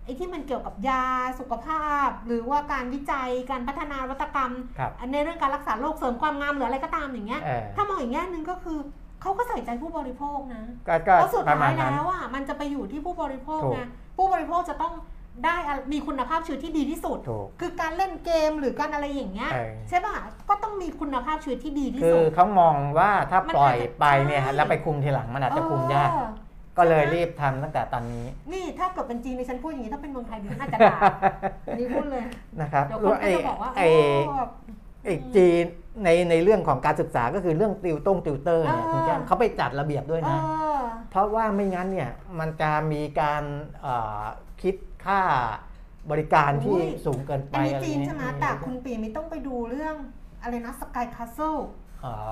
ไอ้ที่มันเกี่ยวกับยาสุขภาพ หรือว่าการวิจัยการพัฒนานวัตกรรมครับอันในเรื่องการรักษาโรคเสริมความงามหรืออะไรก็ตามอย่างเงี้ยเออถ้ามองอีกแง่หนึ่งก็คือ เขาก็ใส่ใจผู้บริโภคนะก็ก็เพราะสุดประมาท้าณยนั้น แล้วอะมันจะไปอยู่ที่ผู้บริโภคถูก ไงผู้บริโภคจะต้องได้อะมีคุณภาพชีวิตที่ดีที่สุด ถูก คือการเล่นเกมหรือการอะไรอย่างเงี้ยเออ ใช่ป่ะก็ต้องมีคุณภาพชีวิตที่ดีที่คืสุอดเขามองว่าถ้ามันปล่อยอาจจะไปเนี่ยใช่แล้วไปคุมทีหลังมันอาจจะคุมยาก เออ ก็เลยรีบทำตั้งแต่ตอนนี้ นี่ถ้าเกิดเป็นจีนในฉันพูดอย่างนี้ถ้าเป็นเมืองไทยดิฉันอาจจะด่าอันนี้พูดเลยนะครับเดี๋ยวคนก็จะบอกว่าไอ้โอ้ไอ้จีนในในเรื่องของการศึกษาก็คือเรื่องติวต้งติวเตอร์เนี่ยเออคุณแก้มเขาไปจัดระเบียบด้วยเอนะอเพราะว่าไม่งั้นเนี่ยมันจะมีการเอ่อคิดค่าบริการที่อุ้ยสูงเกินไปอันนี้อะไรจีนเงี้ยใช่ไหมแต่คุณปีมิต้องไปดูเรื่องอะไรนะสกายคา s เซิลอ๋อ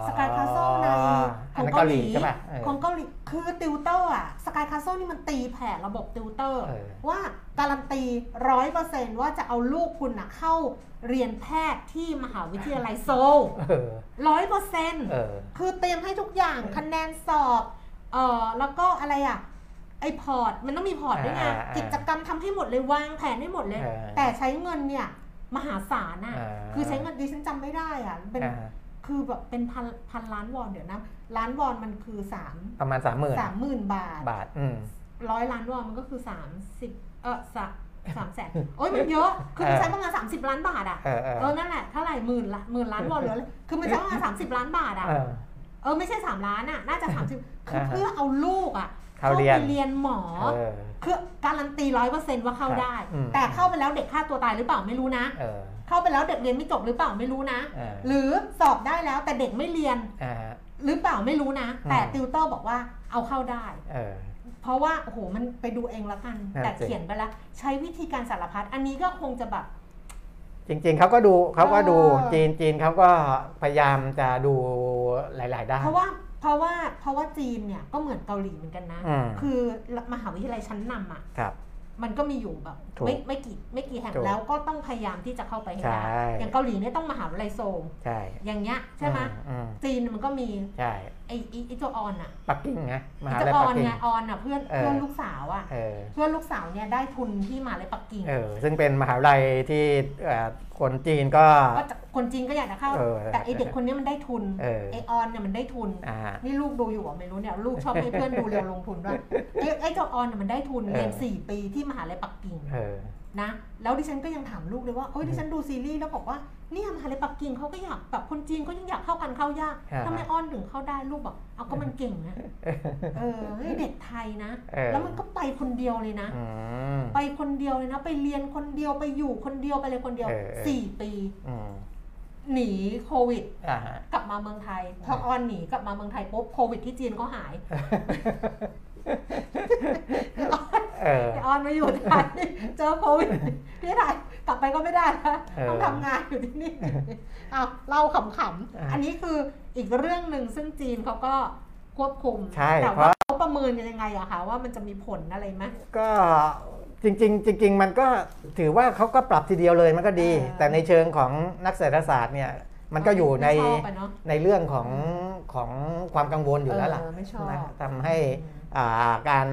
สกายคา s เซิลในอัขนองนั้นเกาหลีใช่ป่ะเออของเกาหลีคือติวเตอร์อะสกายคา s เซิลนี่มันตีแผ่ระบบติวเตอร์เออว่าการันตีร้อยเปอร์เซ็นต์ว่าจะเอาลูกคุณอะเข้าเรียนแพทย์ที่มหาวิทยาลัยโซลเออร้อยเปอร์เซ็นต์เออคือเตรียมให้ทุกอย่างคะแนนสอบเอ่อแล้วก็อะไรอะไอพอร์ตมันต้องมีพอร์ตด้วยไงอ่าอ่ากิจกรรมทำให้หมดเลยวางแผนให้หมดเลยเออแต่ใช้เงินเนี่ยมหาศาลอะอ่าคือใช้เงินดิฉันจำไม่ได้อะเป็นอ่า คือแบบเป็นพันพันล้านวอนเดี๋ยวนะล้านวอนมันคือสามประมาณสามหมื่นสามหมื่นบาทบาทอืมร้อยล้านวอนมันก็คือสามสิบเออสามสามแสนโอ้ยมันเยอะ คือมันเออใช้ประมาณสามสิบล้านบาทอะเออเออเออ นั่นแหละ เท่าไหร่หมื่นละหมื่นล้านวอนเหลือเลยคือมันใช้ประมาณสามสิบล้านบาทอะเออเออ ไม่ใช่สามล้านอะน่าจะสามสิบคืออ่าฮะเพื่อเอาลูกอะเข้าเรียนไปเรียนหมอเออคือการันตีร้อยเปอร์เซนต์ว่าเข้าได้อืมแต่เข้าไปแล้วเด็กฆ่าตัวตายหรือเปล่าไม่รู้นะ เออเข้าไปแล้วเด็กเรียนไม่จบหรือเปล่าไม่รู้นะเออหรือสอบได้แล้วแต่เด็กไม่เรียนอ่าหรือเปล่าไม่รู้นะอืมแต่ติวเตอร์บอกว่าเอาเข้าได้เออเพราะว่าโอ้โหมันไปดูเองละกันนั่นแต่สิเขียนไปแล้วใช้วิธีการสารพัดอันนี้ก็คงจะแบบจริงๆเขาก็ดูเขาก็ดูเออจีนจีนเขาก็พยายามจะดูหลาย ๆ ด้านเพราะว่าเพราะว่าเพราะว่าจีนเนี่ยก็เหมือนเกาหลีเหมือนกันนะอืมคือมหาวิทยาลัยชั้นนำอะครับ มันก็มีอยู่แบบถูกไม่ไม่กี่ไม่กี่แห่งถูกแล้วก็ต้องพยายามที่จะเข้าไปให้ได้ใช่อย่างเกาหลีเนี่ยต้องมหาวิทยาลัยโซลใช่อย่างเงี้ยใช่ไหมอืมจีนมันก็มีใช่ไอ้ไอ้ไอ้ตัวออนอะปักกิ่งไงมไอ้หาตัวลัยอปัอกนกิ่งไงออนอะเพื่อนเออเพื่อนลูกสาวอะเออเพื่อนลูกสาวเนี่ยได้ทุนที่มหาลัยปักกิ่งเออซึ่งเป็นมหาวิทยาลัยที่เอ่อคนจีนก็ก็จะคนจีนก็อยากจะเข้าเออแต่ไอเด็กคนนี้มันได้ทุนเออไอออนเนี่ยมันได้ทุนอ่านี่ลูกดูอยู่อะไม่รู้เนี่ยลูกชอบให้เพื่อนดูเรียวลงทุนด้วย ไอ้ไอ้เจ้าออนเนี่ยมันได้ทุนเออเรียนสี่ปีที่มหาลัยปักกิ่งเออนะ แล้วดิฉันก็ยังถามลูกเลยว่าเอ้ยดิฉันดูซีรีส์แล้วบอกว่าเนี่ยมหาลัยปักกิ่งเขาก็อยากแบบคนจีนเขายังอยากเข้ากันเข้ายากอ่าทำไมอ้อนถึงเข้าได้ลูกบอกเอาก็มันเก่งนะเออเฮ้ยเด็กไทยนะเออแล้วมันก็ไปคนเดียวเลยนะอืมไปคนเดียวเลยนะ ไปเรียนคนเดียวไปอยู่คนเดียวไปเลยคนเดียวเออเออสี่ปีอืมหนีโควิดอ่าฮะกลับมาเมืองไทยพอออนหนีกลับมาเมืองไทยปุ๊บโควิดที่จีนก็หาย เออออนมาอยู่ไทยเจอโควิดที่ไทยกลับไปก็ไม่ได้นะเออต้องทำงานอยู่ที่นี่อ้าวเล่าขำอะๆอันนี้คืออีกเรื่องหนึ่งซึ่งจีนเขาก็ควบคุมใช่แต่เพว่าราะเขาประเมินกันยังไงอะคะว่ามันจะมีผลอะไรไหมก็จริงๆจริง ๆ มันก็ถือว่าเขาก็ปรับทีเดียวเลยมันก็ดีเออแต่ในเชิงของนักเศรษฐศาสตร์เนี่ยมันก็อยู่ในไม่ชอบอะเนาะในเรื่องของของความกังวลอยู่แล้วล่ะเออไม่ชอบนะทำให้อืมอ่า การ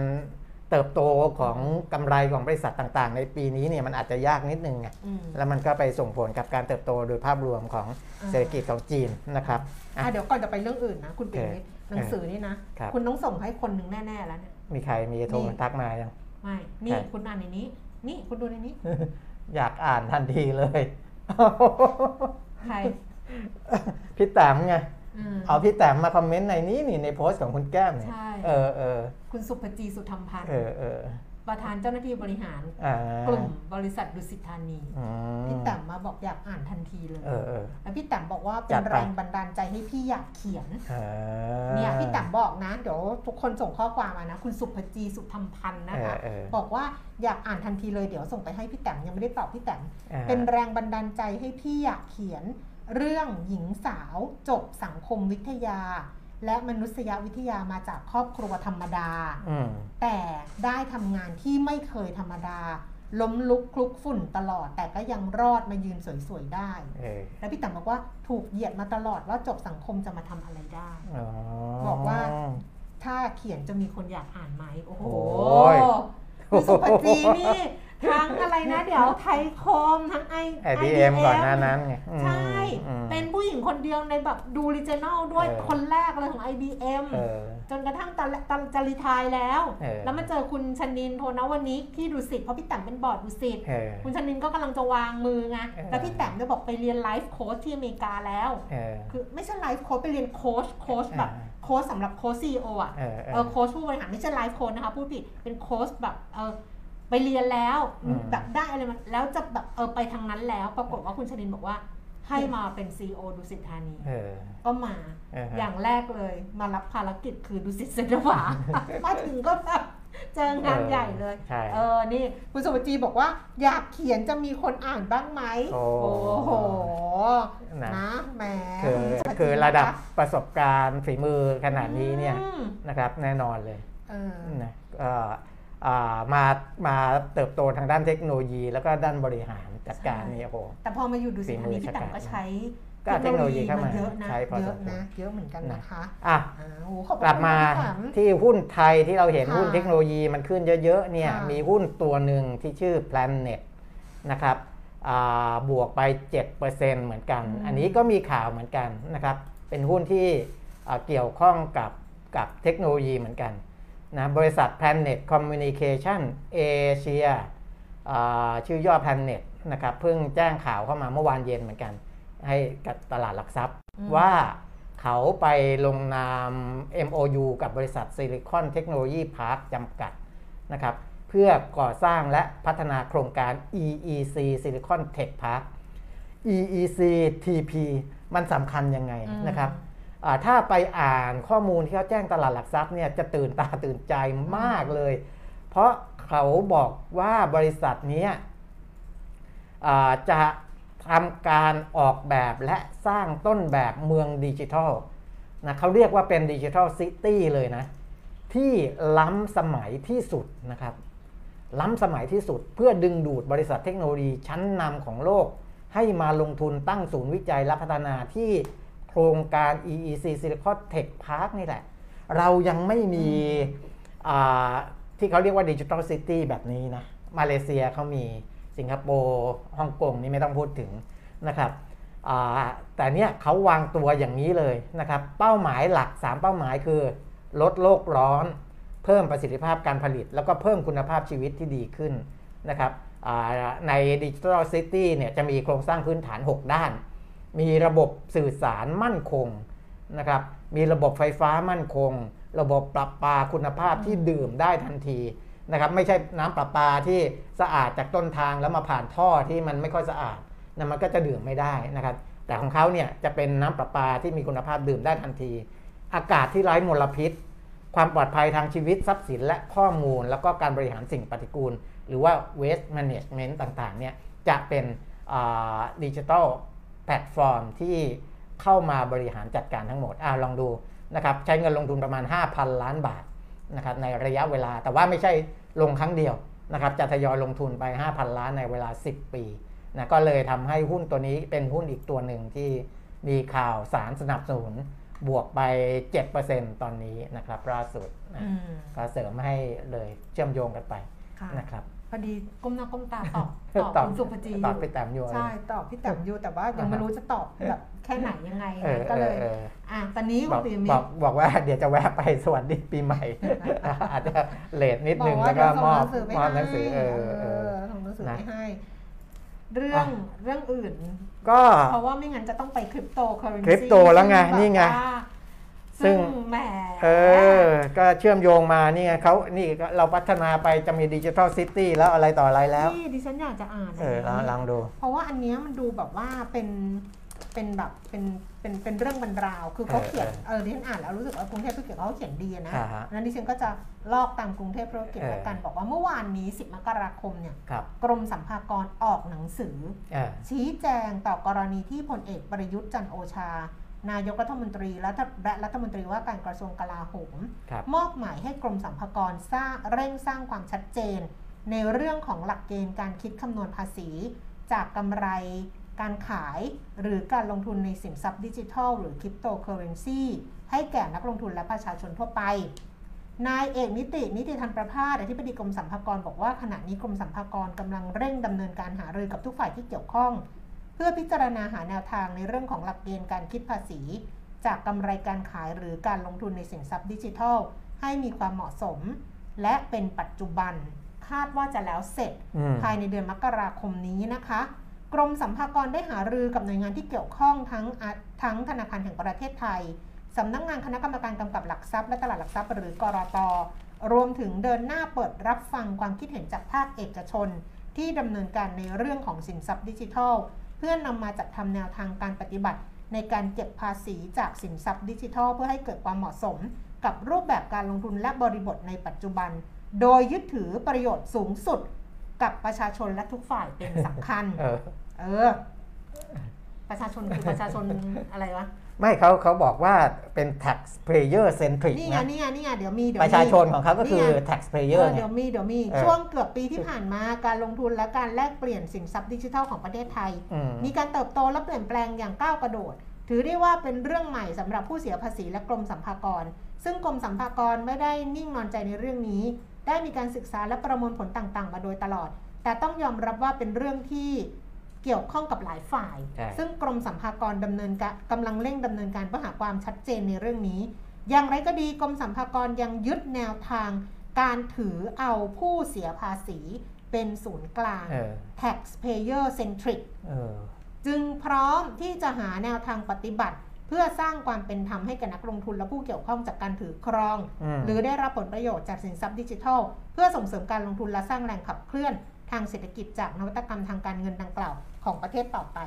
เติบโตของกำไรของบริษัทต่างๆ ในปีนี้เนี่ยมันอาจจะยากนิดนึงไงอืมแล้วมันก็ไปส่งผลกับการเติบโตโดยภาพรวมของอ่าเศรษฐกิจของจีนนะครับอะอะเดี๋ยวก่อนจะไปเรื่องอื่นนะ คุณปิ่นวิทย์เออหนังสือนี่นะครับคุณต้องส่งให้คนหนึ่งแน่ ๆ แล้วเนี่ยมีใครมีโทรนี่ทักมายังไม่ นี่ใช่คุณอ่านในนี้ นี่คุณดูในนี้ อยากอ่านทันทีเลย ใคร พี่แต้มไงอืม เอาพี่แต้มมาคอมเมนต์ในนี้นี่ในโพสต์ของคุณแก้มเนี่ยใช่เออเออคุณสุภจีสุธรรมพันธ์เออเออประธานเจ้าหน้าที่บริหารอ่ากลุ่มบริษัทดุสิตธานีอืมพี่แต้มมาบอกอยากอ่านทันทีเลยเออเออแล้วพี่แต้มบอกว่าเป็จันดไปแรงบันดาลใจให้พี่อยากเขียนอ่าเนี่ยพี่แต้มบอกนะเดี๋ยวทุกคนส่งข้อความมานะ คุณสุภจีสุธรรมพันธ์นะคะเออเออบอกว่าอยากอ่านทันทีเลยเดี๋ยวส่งไปให้พี่แต้มยังไม่ได้ตอบพี่แต้มอ่าเป็นแรงบันดาลใจให้พี่อยากเขียน เรื่องหญิงสาวจบสังคมวิทยา และมนุษยวิทยามาจากครอบครัวธรรมดาอืมแต่ได้ทำงานที่ไม่เคยธรรมดา ล้มลุกคลุกฝุ่นตลอด แต่ก็ยังรอดมายืนสวยๆได้เออแล้วพี่แต้มบอกว่าถูกเหยียดมาตลอดว่าจบสังคมจะมาทำอะไรได้อ๋อบอกว่าถ้าเขียนจะมีคนอยากอ่านไหมโอ้โหโอ้ยคุณศุภจีนี่ ทั้งอะไรนะ เดี๋ยวไทยคมทั้งไอ IBM ก่อนหน้านั้นไงอืมใช่อืมเป็นผู้หญิงคนเดียวในแบบดู regional ด้วยเออคนแรกเลยของ IBM เออจนกระทั่งตอนตอนจะ retire แล้วเออแล้วมาเจอคุณชนินทธ์ โทณวณิก ที่ดุสิตเพราะพี่แต้มเป็นบอร์ดดุสิตเออคุณชนินทธ์ก็กำลังจะวางมือไงเออแล้วพี่แต้มเนี่ยบอกไปเรียน life coach ที่อเมริกาแล้วเออคือไม่ใช่ life coach ไปเรียนโค้ชโค้ชแบบเออโค้ชสำหรับโค้ช CEO อะเออเอเอออโค้ชผู้บริหารไม่ใช่ life coach นะคะพูดผิดเป็นโค้ชแบบเออ ไปเรียนแล้วอืม แบบได้อะไรมาแล้วจะแบบเออไปทางนั้นแล้ว ปรากฏว่าคุณชนินบอกว่า ให้มาเป็นซีอดุสิตธานี เออก็มา เอออย่างแรกเลยมารับภารกิจคือดุสิตเซนทวา มาถึงก็แบบเจองานใหญ่เลย ใช่ เออ นี่ คุณสุวจีบอกว่า อยากเขียนจะมีคนอ่านบ้างไหมโอ้ โห นะนะแหมคือณสุวจีคือระดับนประสบการณ์ฝีมือขนาดนี้เนี่ยอืมนะครับแน่นอนเลยเออนะก็อ่า มามาเติบโตทางด้านเทคโนโลยี แล้วก็ด้านบริหารจัดการใช่นี่โอ้โหแต่พอมาอยู่ดุสิตธานีฝีมือพี่แต้มก็ชะกาจใช้ก็เอาเทคโนโลยีเข้ามาเยอะนะใช้พอเยสอะมควรนะเยอะเหมือนกันนะคะอะอ่าโอ้ขอบคุณกลับมาพี่แต้มที่หุ้นไทยที่เราเห็นค่ะหุ้นเทคโนโลยีมันขึ้นเยอะๆเนี่ยค่ะมีหุ้นตัวหนึ่งที่ชื่อ Planet นะครับอ่าบวกไป 7%เหมือนกัน อันนี้ก็มีข่าวเหมือนกันนะครับเป็นหุ้นที่อ่าเกี่ยวข้องกับกับเทคโนโลยีเหมือนกัน นะบริษัท Planet Communication Asia อ่าชื่อย่อ Planet นะครับเพิ่งแจ้งข่าวเข้ามาเมื่อวานเย็นเหมือนกัน ให้กับตลาดหลักทรัพย์อืมว่าเขาไปลงนาม MOU กับบริษัท Silicon Technology Park จำกัดนะครับเพื่อก่อสร้างและพัฒนาโครงการ EEC Silicon Tech Park EEC TP มันสำคัญยังไงอืมนะครับอ่า ถ้าไปอ่านข้อมูลที่เขาแจ้งตลาดหลักทรัพย์เนี่ยจะตื่นตาตื่นใจมากเลย เพราะเขาบอกว่าบริษัทนี้จะทำการออกแบบและสร้างต้นแบบเมืองดิจิทัลนะเขาเรียกว่าเป็นดิจิทัลซิตี้เลยนะ ที่ล้ำสมัยที่สุดนะครับ ล้ำสมัยที่สุดเพื่อดึงดูดบริษัทเทคโนโลยีชั้นนำของโลก ให้มาลงทุนตั้งศูนย์วิจัยและพัฒนาที่ รงการ EEC Silicon Tech Park นี่แหละ เรายังไม่มีอ่าที่เขาเรียกว่าดิจิทัลซิตี้แบบนี้นะ มาเลเซียเขามีสิงคโปร์ฮ่องกงนี่ไม่ต้องพูดถึงนะครับอ่าแต่เนี่ยเขาวางตัวอย่างนี้เลยนะครับ เป้าหมายหลัก 3 เป้าหมายคือ ลดโลกร้อน เพิ่มประสิทธิภาพการผลิต แล้วก็เพิ่มคุณภาพชีวิตที่ดีขึ้นนะครับอ่าใน Digital City เนี่ยจะมีโครงสร้างพื้นฐาน 6 ด้าน มีระบบสื่อสารมั่นคงนะครับ มีระบบไฟฟ้ามั่นคง ระบบประปาคุณภาพที่ดื่มได้ทันทีนะครับ ไม่ใช่น้ำประปาที่สะอาดจากต้นทางแล้วมาผ่านท่อที่มันไม่ค่อยสะอาดนะมันก็จะดื่มไม่ได้นะครับ แต่ของเขาเนี่ยจะเป็นน้ำประปาที่มีคุณภาพดื่มได้ทันที อากาศที่ไร้มลพิษ ความปลอดภัยทางชีวิตทรัพย์สินและข้อมูล แล้วก็การบริหารสิ่งปฏิกูล หรือว่า waste management ต่างๆเนี่ยจะเป็นดิจิทัลแพลตฟอร์มที่เข้ามาบริหารจัดการทั้งหมดอ่าลองดูนะครับใช้เงินลงทุนประมาณ 5,000 ล้านบาทนะครับในระยะเวลาแต่ว่าไม่ใช่ลงครั้งเดียวนะครับจะทยอยลงทุนไป 5,000 ล้านในเวลา 10 ปีนะก็เลยทำให้หุ้นตัวนี้เป็นหุ้นอีกตัวหนึ่งที่มีข่าวสารสนับสนุนบวกไป 7%ตอนนี้นะครับล่าสุดนะอืมก็เสริมให้เลยเชื่อมโยงกันไปค่ะนะครับ พอดีก้มหน้าก้มตาตอบตตออบบคุณสุภจีตอบไปตามโยนใช่ตอบพี่แต้มอยู่แต่ว่ายังไม่รู้จะตอบแบบแค่ไหนยังไงเออก็เลยเอออะตอนนี้บคุอณกปิยมิบตอกรบอกว่าเดี๋ยวจะแวะไปสวัสดีปีใหม่ อาจจะเลทนิดนึงบอกแล้วก็เดี๋ยมอบส่งมอบหนังสือให้เออเออส่งหนังสือนะไม่ให้เรื่องเรื่องอื่น ก็เพราะว่าไม่งั้นจะต้องไปคริปโตเคอเรนซีคริปโตแล้วไงนี่ไง ซึ่ซึ่งงแหมเออ ก็เชื่อมโยงมานี่ไงเขานี่ก็เราพัฒนาไปจะมีดิจิทัลซิตี้แล้วอะไรต่ออะไรแล้วที่ดิฉันอยากจะอ่านเออลองลองดู เพราะว่าอันเนี้ยมันดูแบบว่าเป็นเป็นแบบเป็นเป็นเป็นเรื่องบรรราว คือเขาเขียนเออเออดิฉันอ่านแล้วรู้สึกว่ากรุงเทพธุรกิจเขาเขียนดีอะนะอ่าฮะนั้นดิฉันก็จะลอกตามกรุงเทพธุรกิจเออแล้วกันบอกว่าเมื่อวานนี้ 10 มกราคมเนี่ยครับกรมสรรพากรออกหนังสือเออชี้แจงต่อกรณีที่พลเอกประยุทธ์จันทร์โอชา นายกรัฐมนตรีและและรัฐมนตรีว่าการกระทรวงกลาโหมครับมอบหมายให้กรมสรรพากรสร้างเร่งสร้างความชัดเจน ในเรื่องของหลักเกณฑ์การคิดคำนวณภาษี จากกำไรการขายหรือการลงทุนในสินทรัพย์ดิจิทัล หรือคริปโตเคอเรนซีให้แก่นักลงทุนและประชาชนทั่วไป นายเอกนิตินิติธันประภาสอธิบดีกรมสัมภากรบอกว่าขณะนี้กรมสัมภากรกำลังเร่งดำเนินการหารือกับทุกฝ่ายที่เกี่ยวข้องเพื่อพิจารณาหาแนวทางในเรื่องของหลักเกณฑ์การคิดภาษี จากกำไรการขายหรือการลงทุนในสินทรัพย์ดิจิทัล ให้มีความเหมาะสม และเป็นปัจจุบันคาดว่าจะแล้วเสร็จอืมภายในเดือนมกราคมนี้นะคะ กรมสัมภากรได้หารือกับหน่วยงานที่เกี่ยวข้องทั้งอะทั้งธนาคารแห่งประเทศไทยสำนักงานคณะกรรมการกำกับหลักทรัพย์และตลาดหลักทรัพย์หรือกรตรวมถึงเดินหน้าเปิดรับฟังความคิดเห็นจากภาคเอกชน ที่ดำเนินการในเรื่องของสินทรัพย์ดิจิทัล เพื่อนำมาจัดทำแนวทางการปฏิบัติ ในการเก็บภาษีจากสินทรัพย์ดิจิทัล เพื่อให้เกิดความเหมาะสม กับรูปแบบการลงทุนและบริบทในปัจจุบัน โดยยึดถือประโยชน์สูงสุดกับประชาชนและทุกฝ่ายเป็นสำคัญ เออเออประชาชนคือประชาชนอะไรวะ ไม่เขาเขาบอกว่าเป็น taxpayer centric นี่ไงนะนี่ไงนี่ไงเดี๋ยวมีเดี๋ยวปมีระชาชนของเขาก็คือนี่ไง taxpayer เออเนี่เดี๋ย ยวมีเดี๋ยวมีเออ ช่วงเกือบปีที่ผ่านมาการลงทุนและการแลกเปลี่ยนสินทรัพย์ดิจิทัลของประเทศไทย อืม มีการเติบโตและเปลี่ยนแปลงอย่างก้าวกระโดด ถือได้ว่าเป็นเรื่องใหม่สำหรับผู้เสียภาษีและกรมสัมภากร ซึ่งกรมสัมภากรไม่ได้นิ่งนอนใจในเรื่องนี้ ได้มีการศึกษาและประมวลผลต่างๆ มาโดยตลอด แต่ต้องยอมรับว่าเป็นเรื่องที่ เกี่ยวข้องกับหลายฝ่ายใช่ซึ่งกรมสัมภากรดำเนินการกำลังเร่งดำเนินการเพื่อหาความชัดเจนในเรื่องนี้ อย่างไรก็ดีกรมสัมภากรยังยึดแนวทางการถือเอาผู้เสียภาษีเป็นศูนย์กลางเออ taxpayer centric เออจึงพร้อมที่จะหาแนวทางปฏิบัติ เพื่อสร้างความเป็นธรรมให้กับนักลงทุนและผู้เกี่ยวข้องจากการถือครองอืมหรือได้รับผลประโยชน์จากสินทรัพย์ดิจิทัล เพื่อส่งเสริมการลงทุนและสร้างแรงขับเคลื่อนทางเศรษฐกิจจากนวัตกรรมทางการเงินดังกล่าว ของประเทศต่อไป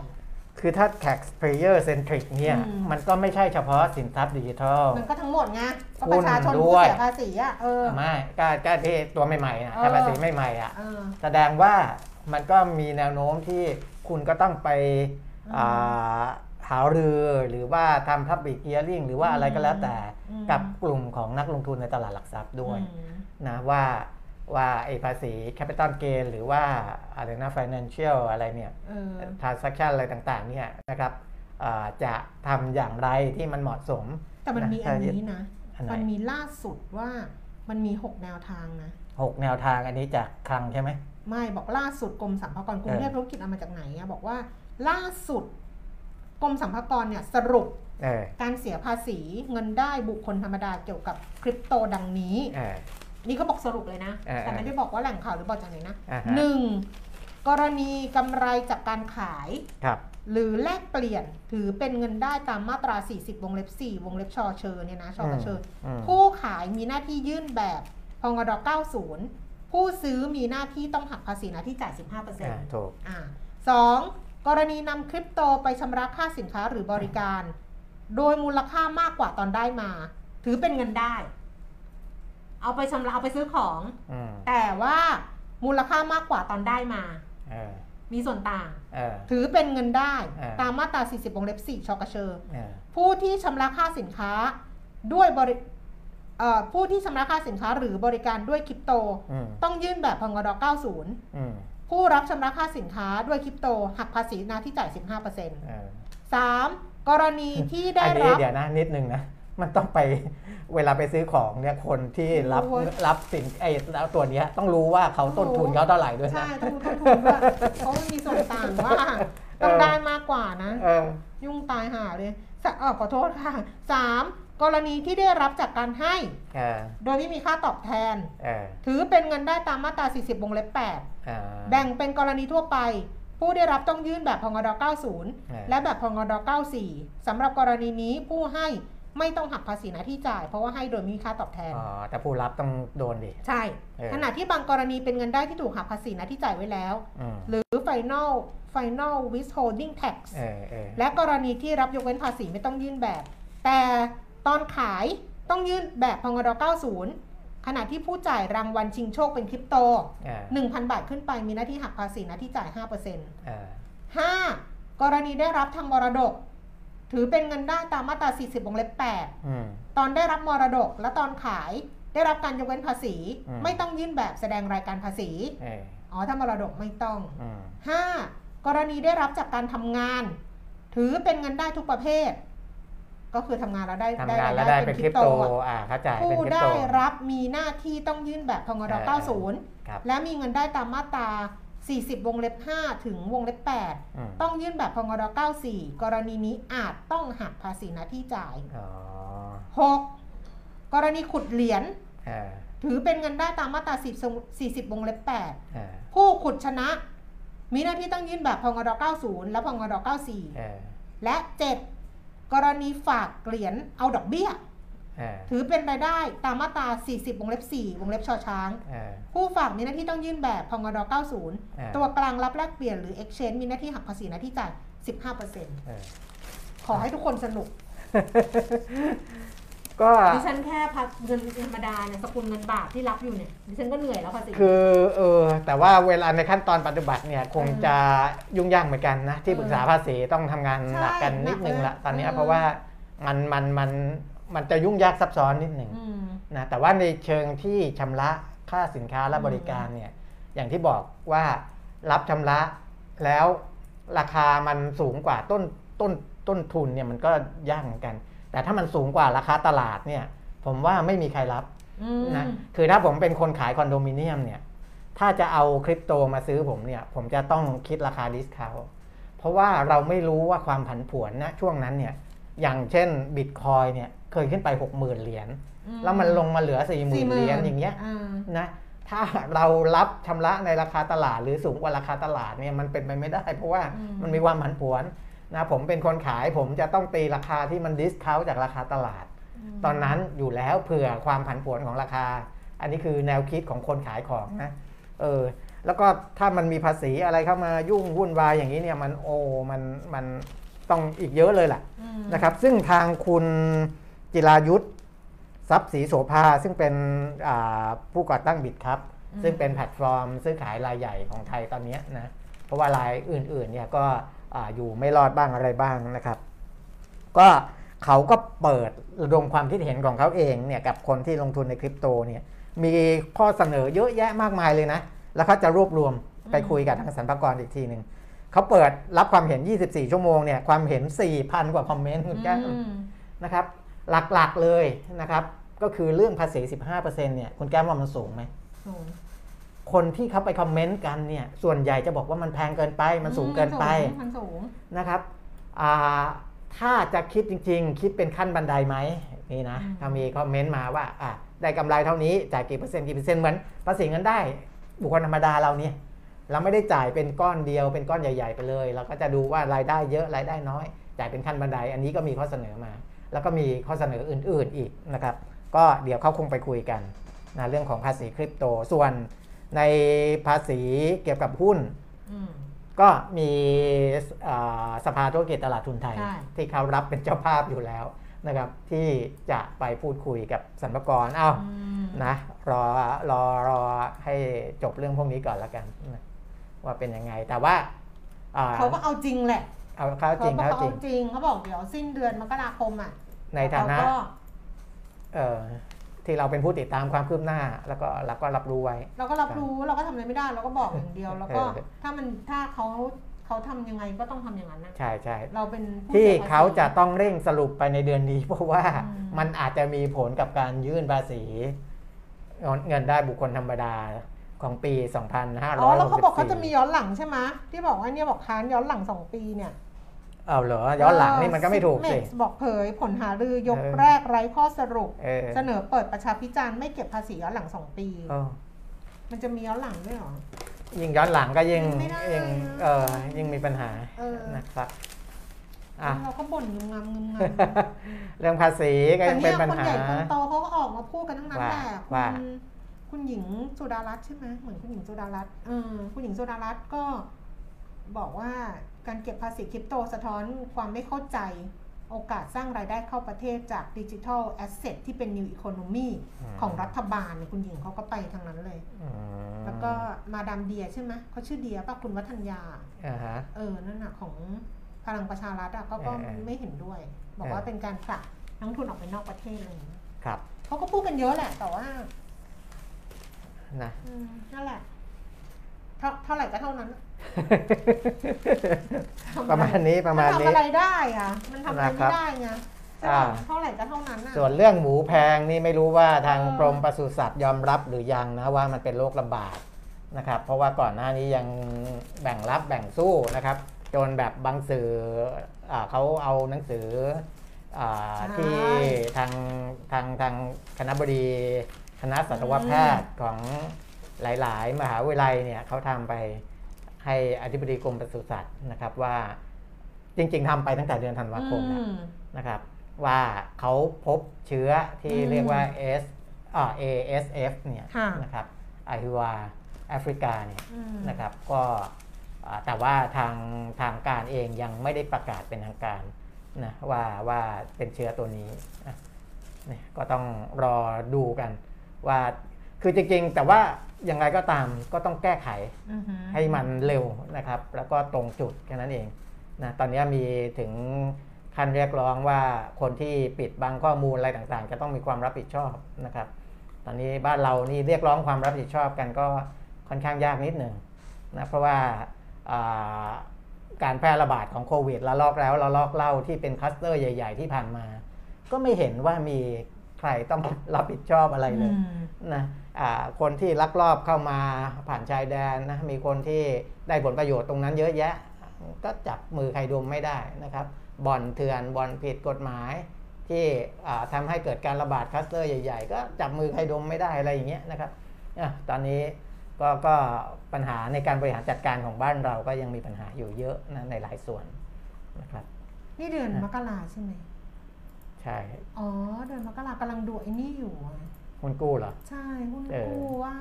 คือถ้า taxpayer centric เนี่ย อืม มันก็ไม่ใช่เฉพาะสินทรัพย์ดิจิทัล มันก็ทั้งหมดไงก็หุ้ปนระชาชนด้ผู้วย เสียภาษีอะเออ ไม่ก็ก็ที่ตัวใหม่ๆนะเออ ถ้าภาษีใหม่ๆอะ เออ แสดงว่ามันก็มีแนวโน้มที่คุณก็ต้องไปอืมอ่าหารือหรือว่าทำ public hearing หรือว่าอะไรก็แล้วแต่อืม กับกลุ่มของนักลงทุนในตลาดหลักทรัพย์ด้วย อืม นะว่า ว่าไอ้ภาษี capital gain หรือว่าอะไรนะ financial อะไรเนี่ยเออ transaction อะไรต่างๆเนี่ยนะครับอ่าจะทำอย่างไรที่มันเหมาะสม แต่มันมีอันนี้นะอันไหนมันมีล่าสุดว่ามันมีหกแนวทางนะหกแนวทางอันนี้จากคลังใช่ไหม ไม่บอกล่าสุดกรมสรรพากรกรุงเทพธุรกิจเอามาจากไหนอะบอกว่าล่าสุดกรมสรรพากรเนี่ยสรุปเออการเสียภาษีเงินได้บุคคลธรรมดาเกี่ยวกับคริปโตดังนี้เออ นี่เขาบอกสรุปเลยนะเออแต่ไม่ได้บอกว่าแหล่งข่าวหรือบอกจากไหนนะอ่าฮะ หนึ่งกรณีกำไรจากการขาย ครับ หรือแลกเปลี่ยนถือเป็นเงินได้ตามมาตรา 40 วงเล็บ 4 วงเล็บชอเชอเนี่ยนะชอกระเชออืมผู้ขายมีหน้าที่ยื่นแบบพงด90 ผู้ซื้อมีหน้าที่ต้องหักภาษีหน้าที่จ่าย 15%อ่าถูกอ่าสองกรณีนำคริปโตไปชำระค่าสินค้าหรือบริการ โดยมูลค่ามากกว่าตอนได้มา ถือเป็นเงินได้ เอาไปชำระเอาไปซื้อของ อืมแต่ว่ามูลค่ามากกว่าตอนได้มา เออมีส่วนต่าง เออ ถือเป็นเงินได้อ่า ตามมาตรา 40วงเล็บ 4ชกเชอเออผู้ที่ชำระค่าสินค้าด้วยบริเอ่อผู้ที่ชำระค่าสินค้าหรือบริการด้วยคริปโต อืมต้องยื่นแบบพงด90 อืมผู้รับชำระค่าสินค้าด้วยคริปโต หักภาษีหน้าที่จ่าย 15%เออ 3. กรณีที่ได้อันนี้รับ เดี๋ยวนะนิดนึงนะ มันต้องไปเวลาไปซื้อของเนี่ยคนที่รับโอ้ยรับสินไอ้แล้วตัวเนี้ยต้องรู้ว่าเขาต้นทุนเขาเท่าไหร่ด้วยใช่นะ ต้องต้นทุนด้วยเพราะมันมีส่วนต่างว่าต้องได้มากกว่านะ เออ ยุ่งตายหาเลยสะเออขอโทษค่ะ 3. กรณีที่ได้รับจากการให้ เออ โดยไม่มีค่าตอบแทน เออถือเป็นเงินได้ตามมาตรา 40วงเล็บ8อ่าแบ่งเป็นกรณีทั่วไป ผู้ได้รับต้องยื่นแบบพงดอ90 และแบบพงด94สำหรับกรณีนี้ผู้ให้ ไม่ต้องหักภาษีหน้าที่จ่าย เพราะว่าให้โดยไม่มีค่าตอบแทนอ๋อแต่ผู้รับต้องโดนดิใช่เออขณะที่บางกรณีเป็นเงินได้ที่ถูกหักภาษีหน้าที่จ่ายไว้แล้วอืมหรือ final final withholding tax เออเออและกรณีที่รับยกเว้นภาษีไม่ต้องยื่นแบบ แต่ตอนขายต้องยื่นแบบพงด90 ขณะที่ผู้จ่ายรางวัลชิงโชคเป็นคริปโตเออ1,000 บาทขึ้นไปมีหน้าที่หักภาษีหน้าที่จ่าย5%เออ 5. กรณีได้รับทางมรดก ถือเป็นเงินได้ตามมาตรา 40 วงเล็บอืม8ตอนได้รับมรดกและตอนขายได้รับการยกเว้นภาษีอืมไม่ต้องยื่นแบบแสดงรายการภาษีเอออ๋อถ้ามรดกไม่ต้องอืม 5. กรณีได้รับจากการทำงาน ถือเป็นเงินได้ทุกประเภท ก็คือทำงานแล้วได้ทำงานแล้วได้เป็นคริปโตอะอ่าเข้าใจเป็นผู้คริปได้โตรับมีหน้าที่ต้องยื่นแบบพงดเออ90ครับและมีเงินได้ตามมาตรา 40 วงเล็บ 5 ถึงวงเล็บ8อืมต้องยื่นแบบพงด94 กรณีนี้อาจต้องหักภาษีหน้าที่จ่ายอ๋อ 6. กรณีขุดเหรียญเออถือเป็นเงินได้ตามมาตรา10 40 วงเล็บเออ8ผู้ขุดชนะ มีหน้าที่ต้องยื่นแบบพงด90 และพงดเอ94อและ 7. กรณีฝากเหรียญเอาดอกเบี้ยเออ ถือเป็นรายได้ตามมาตรา 40 วงเล็บ 4 วงเล็บชอช้างเออผู้ฝากมีหน้าที่ต้องยื่นแบบพงดอ่า90 ตัวกลางรับแลกเปลี่ยนหรือ exchange มีหน้าที่หักภาษีหน้าที่จ่าย 15%เออขอให้ทุกคนสนุก ก็ดิฉันแค่พักเงินธรรมดาเนี่ยสกุลเงินบาทที่รับอยู่เนี่ยดิฉันก็เหนื่อยแล้วภาษีคือเออแต่ว่าเวลาในขั้นตอนปฏิบัติเนี่ยคงจะยุ่งยากเหมือนกันนะที่ปรึกษาภาษีต้องทำงานหนักกันนิดนึงละตอนเนี้ยเพราะว่ามันมันมัน มันจะยุ่งยากซับซ้อนนิดหนึ่งอืมนะแต่ว่าในเชิงที่ชำระค่าสินค้าและอืมบริการเนี่ยอย่างที่บอกว่ารับชำระแล้วราคามันสูงกว่าต้นต้นต้นทุนเนี่ยมันก็ยากเหมือนกัน แต่ถ้ามันสูงกว่าราคาตลาดเนี่ยผมว่าไม่มีใครรับอืมนะคือถ้าผมเป็นคนขายคอนโดมิเนียมเนี่ยถ้าจะเอาคริปโตมาซื้อผมเนี่ยผมจะต้องคิดราคา discount เพราะว่าเราไม่รู้ว่าความผันผวนนะช่วงนั้นเนี่ย อย่างเช่นบิตคอยน์เนี่ยเคยขึ้นไป 60,000 เหรียญแล้วมันลงมาเหลือ 40,000 เหรียญอย่างเงี้ยอ่านะถ้าเรารับชำระในราคาตลาดหรือสูงกว่าราคาตลาดเนี่ยมันเป็นไปไม่ได้ เพราะว่าอืมมันมีความผันผวนนะผมเป็นคนขายผมจะต้องตีราคาที่มัน discount จากราคาตลาด ตอนนั้นอยู่แล้วเผื่อความผันผวนของราคา อันนี้คือแนวคิดของคนขายของนะเออแล้วก็ถ้ามันมีภาษีอะไรเข้ามายุ่งวุ่นวายอย่างนี้เนี่ยมันโอ้มันมัน ต้องอีกเยอะเลยล่ะอืมนะครับซึ่งทางคุณจิรายุส ทรัพย์ศรีโสภาซึ่งเป็นอ่าผู้ก่อตั้ง Bitkub ซึ่งเป็นแพลตฟอร์ม ซื้อขายรายใหญ่ของไทยตอนเนี้ยนะเพราะว่ารายอื่นๆเนี่ยก็อ่าอยู่ไม่รอดบ้างอะไรบ้างนะครับ ก็เขาก็เปิดระดมความคิดเห็นของเขาเองเนี่ยกับคนที่ลงทุนในคริปโตเนี่ยมีข้อเสนอเยอะแยะมากมายเลยนะ แล้วเขาจะรวบรวมไปคุยกับทางสรรพากรอีกทีหนึ่ง เขาเปิดรับความเห็น 24 ชั่วโมงเนี่ยความเห็น 4,000 กว่าคอมเมนต์คุณแก้วอืมนะครับ หลักๆเลยนะครับ ก็คือเรื่องภาษี 15%เนี่ยคุณแก้มว่ามันสูงไหมสูงคนที่เขาไปคอมเมนต์กันเนี่ยส่วนใหญ่จะบอกว่ามันแพงเกินไปมันสูงเกินไปมันสูงนะครับอ่าถ้าจะคิดจริง ๆ คิดเป็นขั้นบันไดไหมนี่นะอืมถ้ามีคอมเมนต์มาว่าอะได้กำไรเท่านี้จ่ายกี่เปอร์เซ็นต์กี่เปอร์เซ็นต์เหมือนภาษีเงินได้ บุคคลธรรมดาเราเนี่ย เราไม่ได้จ่ายเป็นก้อนเดียวเป็นก้อนใหญ่ ๆ ไปเลย เราก็จะดูว่ารายได้เยอะรายได้น้อย จ่ายเป็นขั้นบันได อันนี้ก็มีข้อเสนอมา แล้วก็มีข้อเสนออื่น ๆอีกนะครับ ก็เดี๋ยวเขาคงไปคุยกันนะเรื่องของภาษีคริปโต ส่วนในภาษีเกี่ยวกับหุ้นอืมก็มีอ่าสภาธุรกิจตลาดทุนไทยใช่ที่เขารับเป็นเจ้าภาพอยู่แล้วนะครับ ที่จะไปพูดคุยกับสรรพากรเอ้าอืมนะรอรอรอให้จบเรื่องพวกนี้ก่อนแล้วกันนะ ว่าเป็นยังไง แต่ว่าอ่าเขาก็เอาจริงแหละเอาเข้าจริงเขาเข้าก็จริเอางจริงเขาบอกเดี๋ยวสิ้นเดือนมกราคมอะในฐานะเขก็เอ่อที่เราเป็นผู้ติดตามความคืบหน้า แล้วก็เราก็รับรู้ไว้ เราก็รับรู้เราก็ทำอะไรไม่ได้ เราก็บอกอย่างเดียว แล้วก็เออถ้ามันถ้าเขาเขาทำยังไงก็ต้องทำอย่างนั้นนะใช่ใช่เราเป็นผู้ที่สียภษีเขาจะต้องเร่งสรุปไปในเดือนนี้ เพราะว่าอืมมันอาจจะมีผลกับการยื่นภาษีเงินได้บุคคลธรรมดา ของปี 2564อ๋อแล้วเขาบอกเขาจะมีย้อนหลังใช่ไหมที่บอกว่าเนี่ยบอกค้านย้อนหลังสองปีเนี่ยเอาเหรอย้อนหลังนี่มันก็ไม่ถูกสิ Sigmex บอกเผยผลหารือยกเออแรกไร้ข้อสรุปเออเสนอเปิดประชาพิจารณ์ไม่เก็บภาษีย้อนหลังสองปีเออมันจะมีย้อนหลังด้วยเหรอยิ่งย้อนหลังก็ยิ่งไม่ได้ยิ่งนะเออยิ่งมีปัญหาเออนะครับอะเราก็บ่นงึมงำงึมงเรื่องภาษีก็ำแต่ยังเนี่เป็ยนปัญคนหาใหญ่คนโตเขาก็ออกมาพูดกันทั้งนั้นว่าแหละคุว่าณ คุณหญิงสุดารัตน์ใช่ไหมเหมือนคุณหญิงสุดารัตน์เออคุณหญิงสุดารัตน์ก็บอกว่าการเก็บภาษีคริปโตสะท้อนความไม่เข้าใจโอกาสสร้างรายได้เข้าประเทศจากดิจิทัลแอสเซทที่เป็นนิวอีโคโนมีอืมของรัฐบาลเนี่ยคุณหญิงเขาก็ไปทางนั้นเลยอืมแล้วก็มาดามเดียใช่ไหมเขาชื่อเดียป่ะคุณวัฒนยาอ่าฮะเออ นั่นน่ะของพลังประชารัฐอะก็ก็เออไม่เห็นด้วย บอกเออว่าเป็นการผลักนักลงทุนออกไปนอกประเทศอะไรอย่างเงี้ยครับเขาก็พูดกันเยอะแหละ แต่ว่า นะอืมนั่นแหละ เท่าเท่าไหร่ก็เท่านั้นทำอประมาณนี้ประมาณนนี้ทำอะไรได้อะมันทำอะไรนะครัไม่บได้ไงใช่อ่าปะเท่าไหร่ก็เท่านั้นอะส่วนเรื่องหมูแพงนี่ไม่รู้ว่าทางเออกรมปศุสัตว์ยอมรับหรือยังนะว่ามันเป็นโรคระบาดนะครับ เพราะว่าก่อนหน้านี้ยังแบ่งรับแบ่งสู้นะครับ จนแบบบางสื่ออาเขาเอาหนังสืออาที่ทางทางทางคณะบดี คณะสัตวแพทย์ของหลาย ๆ มหาวิทยาลัยเนี่ยเขาทำไปให้อธิบดีกรมปศุสัตว์นะครับว่าจริง ๆทำไปตั้งแต่เดือนธันวาคมแล้วอืมนะครับ ว่าเขาพบเชื้อที่อืมเรียกว่า S อ่า ASF เนี่ยค่ะนะครับไอฮิวาแอฟริกาเนี่ยอืมนะครับก็อ่าแต่ว่าทางทางการเองยังไม่ได้ประกาศเป็นทางการนะว่าว่าเป็นเชื้อตัวนี้นะเนี่ยก็ต้องรอดูกัน ว่าคือจริงๆ แต่ว่าอย่างไรก็ตามก็ต้องแก้ไขอือหือให้มันเร็วนะครับ แล้วก็ตรงจุดแค่นั้นเองนะตอนนี้มีถึงขั้นเรียกร้องว่าคนที่ปิดบังข้อมูลอะไรต่างๆ จะต้องมีความรับผิดชอบนะครับ ตอนนี้บ้านเรานี่เรียกร้องความรับผิดชอบกันก็ค่อนข้างยากนิดหนึ่งนะเพราะว่าอ่าการแพร่ระบาดของโควิดระลอกแล้วระลอกเล่าที่เป็นคลัสเตอร์ใหญ่ ๆ ที่ผ่านมา ก็ไม่เห็นว่ามี ใครต้องรับผิดชอบอะไรเลยอืมนะอ่าคนที่ลักลอบเข้ามาผ่านชายแดนนะมีคนที่ได้ผลประโยชน์ตรงนั้นเยอะแยะ ก็จับมือใครดมไม่ได้นะครับบ่อนเถื่อนบ่อนผิดกฎหมาย ที่อ่าทำให้เกิดการระบาดคลัสเตอร์ใหญ่ ๆ ก็จับมือใครดมไม่ได้อะไรอย่างเงี้ยนะครับอะตอนนี้ก็ก็ปัญหาในการบริหารจัดการของบ้านเราก็ยังมีปัญหาอยู่เยอะนะในหลายส่วนนะครับ นี่เดือนมกราใช่ไหม ใช่ อ๋อ เดือนมกรากำลังดูไอ้นี่อยู่อะคุณกู้เหรอ ใช่หุ้นเออกู้ว่า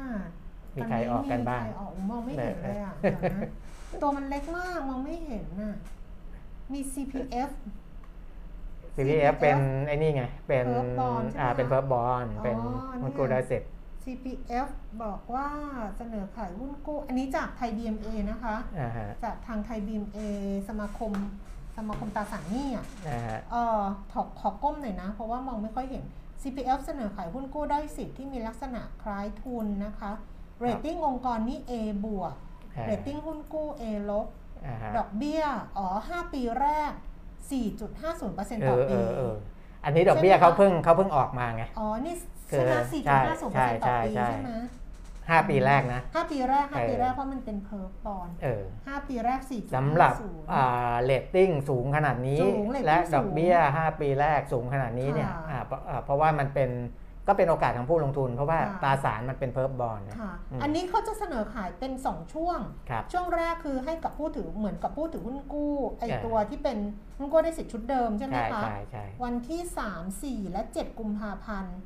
มีใครออกกันบ้างมีใครออกมองไม่เห็นเออเลยอะเดี๋ยวนะตัวมันเล็กมากมองไม่เห็นน่ะ มี CPF CPF เป็นไอ้นี่ไง เป็น Perp bond ใช่ไหมอ่า เป็นเพิร์บอลอ๋อเป็นเนี่ยหุ้นกู้ได้เสร็จ CPF บอกว่าเสนอขายหุ้นกู้ อันนี้จาก ThaiBMA นะคะ อ่าฮะ จากทาง ThaiBMA สมาคม สมาคมตราสารหนี้อะอ่าฮะเอ่อขอขอก้มหน่อยนะ เพราะว่ามองไม่ค่อยเห็น CPF เสนอขายหุ้นกู้ด้อยสิทธิที่มีลักษณะคล้ายทุนนะคะเรตติ้งองค์กรนี่ A บวกอ่าเรตติ้งหุ้นกู้ A ลบอ่าฮะดอกเบี้ย อ๋อ 5 ปีแรก 4.50%เอต่ออเอปีอเอออันนี้ดอกเบี้ยใช่ไหมเขาเพิ่งเขาเพิ่งออกมาไง อ๋อ นี่ใช่ไหมคือใช่4.50%ใช่ต่อปีใช่ใช่ไหม 5ปีแรกนะ ห้าปีแรกห้าเออปีแรกเพราะมันเป็น perp bond เออห้าปีแรกสี่สำหรับศูนย์อ่าเรตติ้งสูงขนาดนี้สูง rating และสูงดอกเบี้ย5ปีแรกสูงขนาดนี้เนี่ยค่ะอ่าเพราะอ่าเพราะว่ามันเป็นก็เป็นโอกาสของผู้ลงทุน เพราะว่าค่ะตราสารมันเป็น perp bond นะค่ะอืมอันนี้เขาจะเสนอขายเป็น 2 ช่วงครับช่วงแรกคือให้กับผู้ถือเหมือนกับผู้ถือหุ้นกู้ไอเออตัวที่เป็นหุ้นกู้ได้สิทธิ์ชุดเดิมใช่ไหมใช่คะใช่ใช่วันที่ 3 4 และ 7 กุมภาพันธ์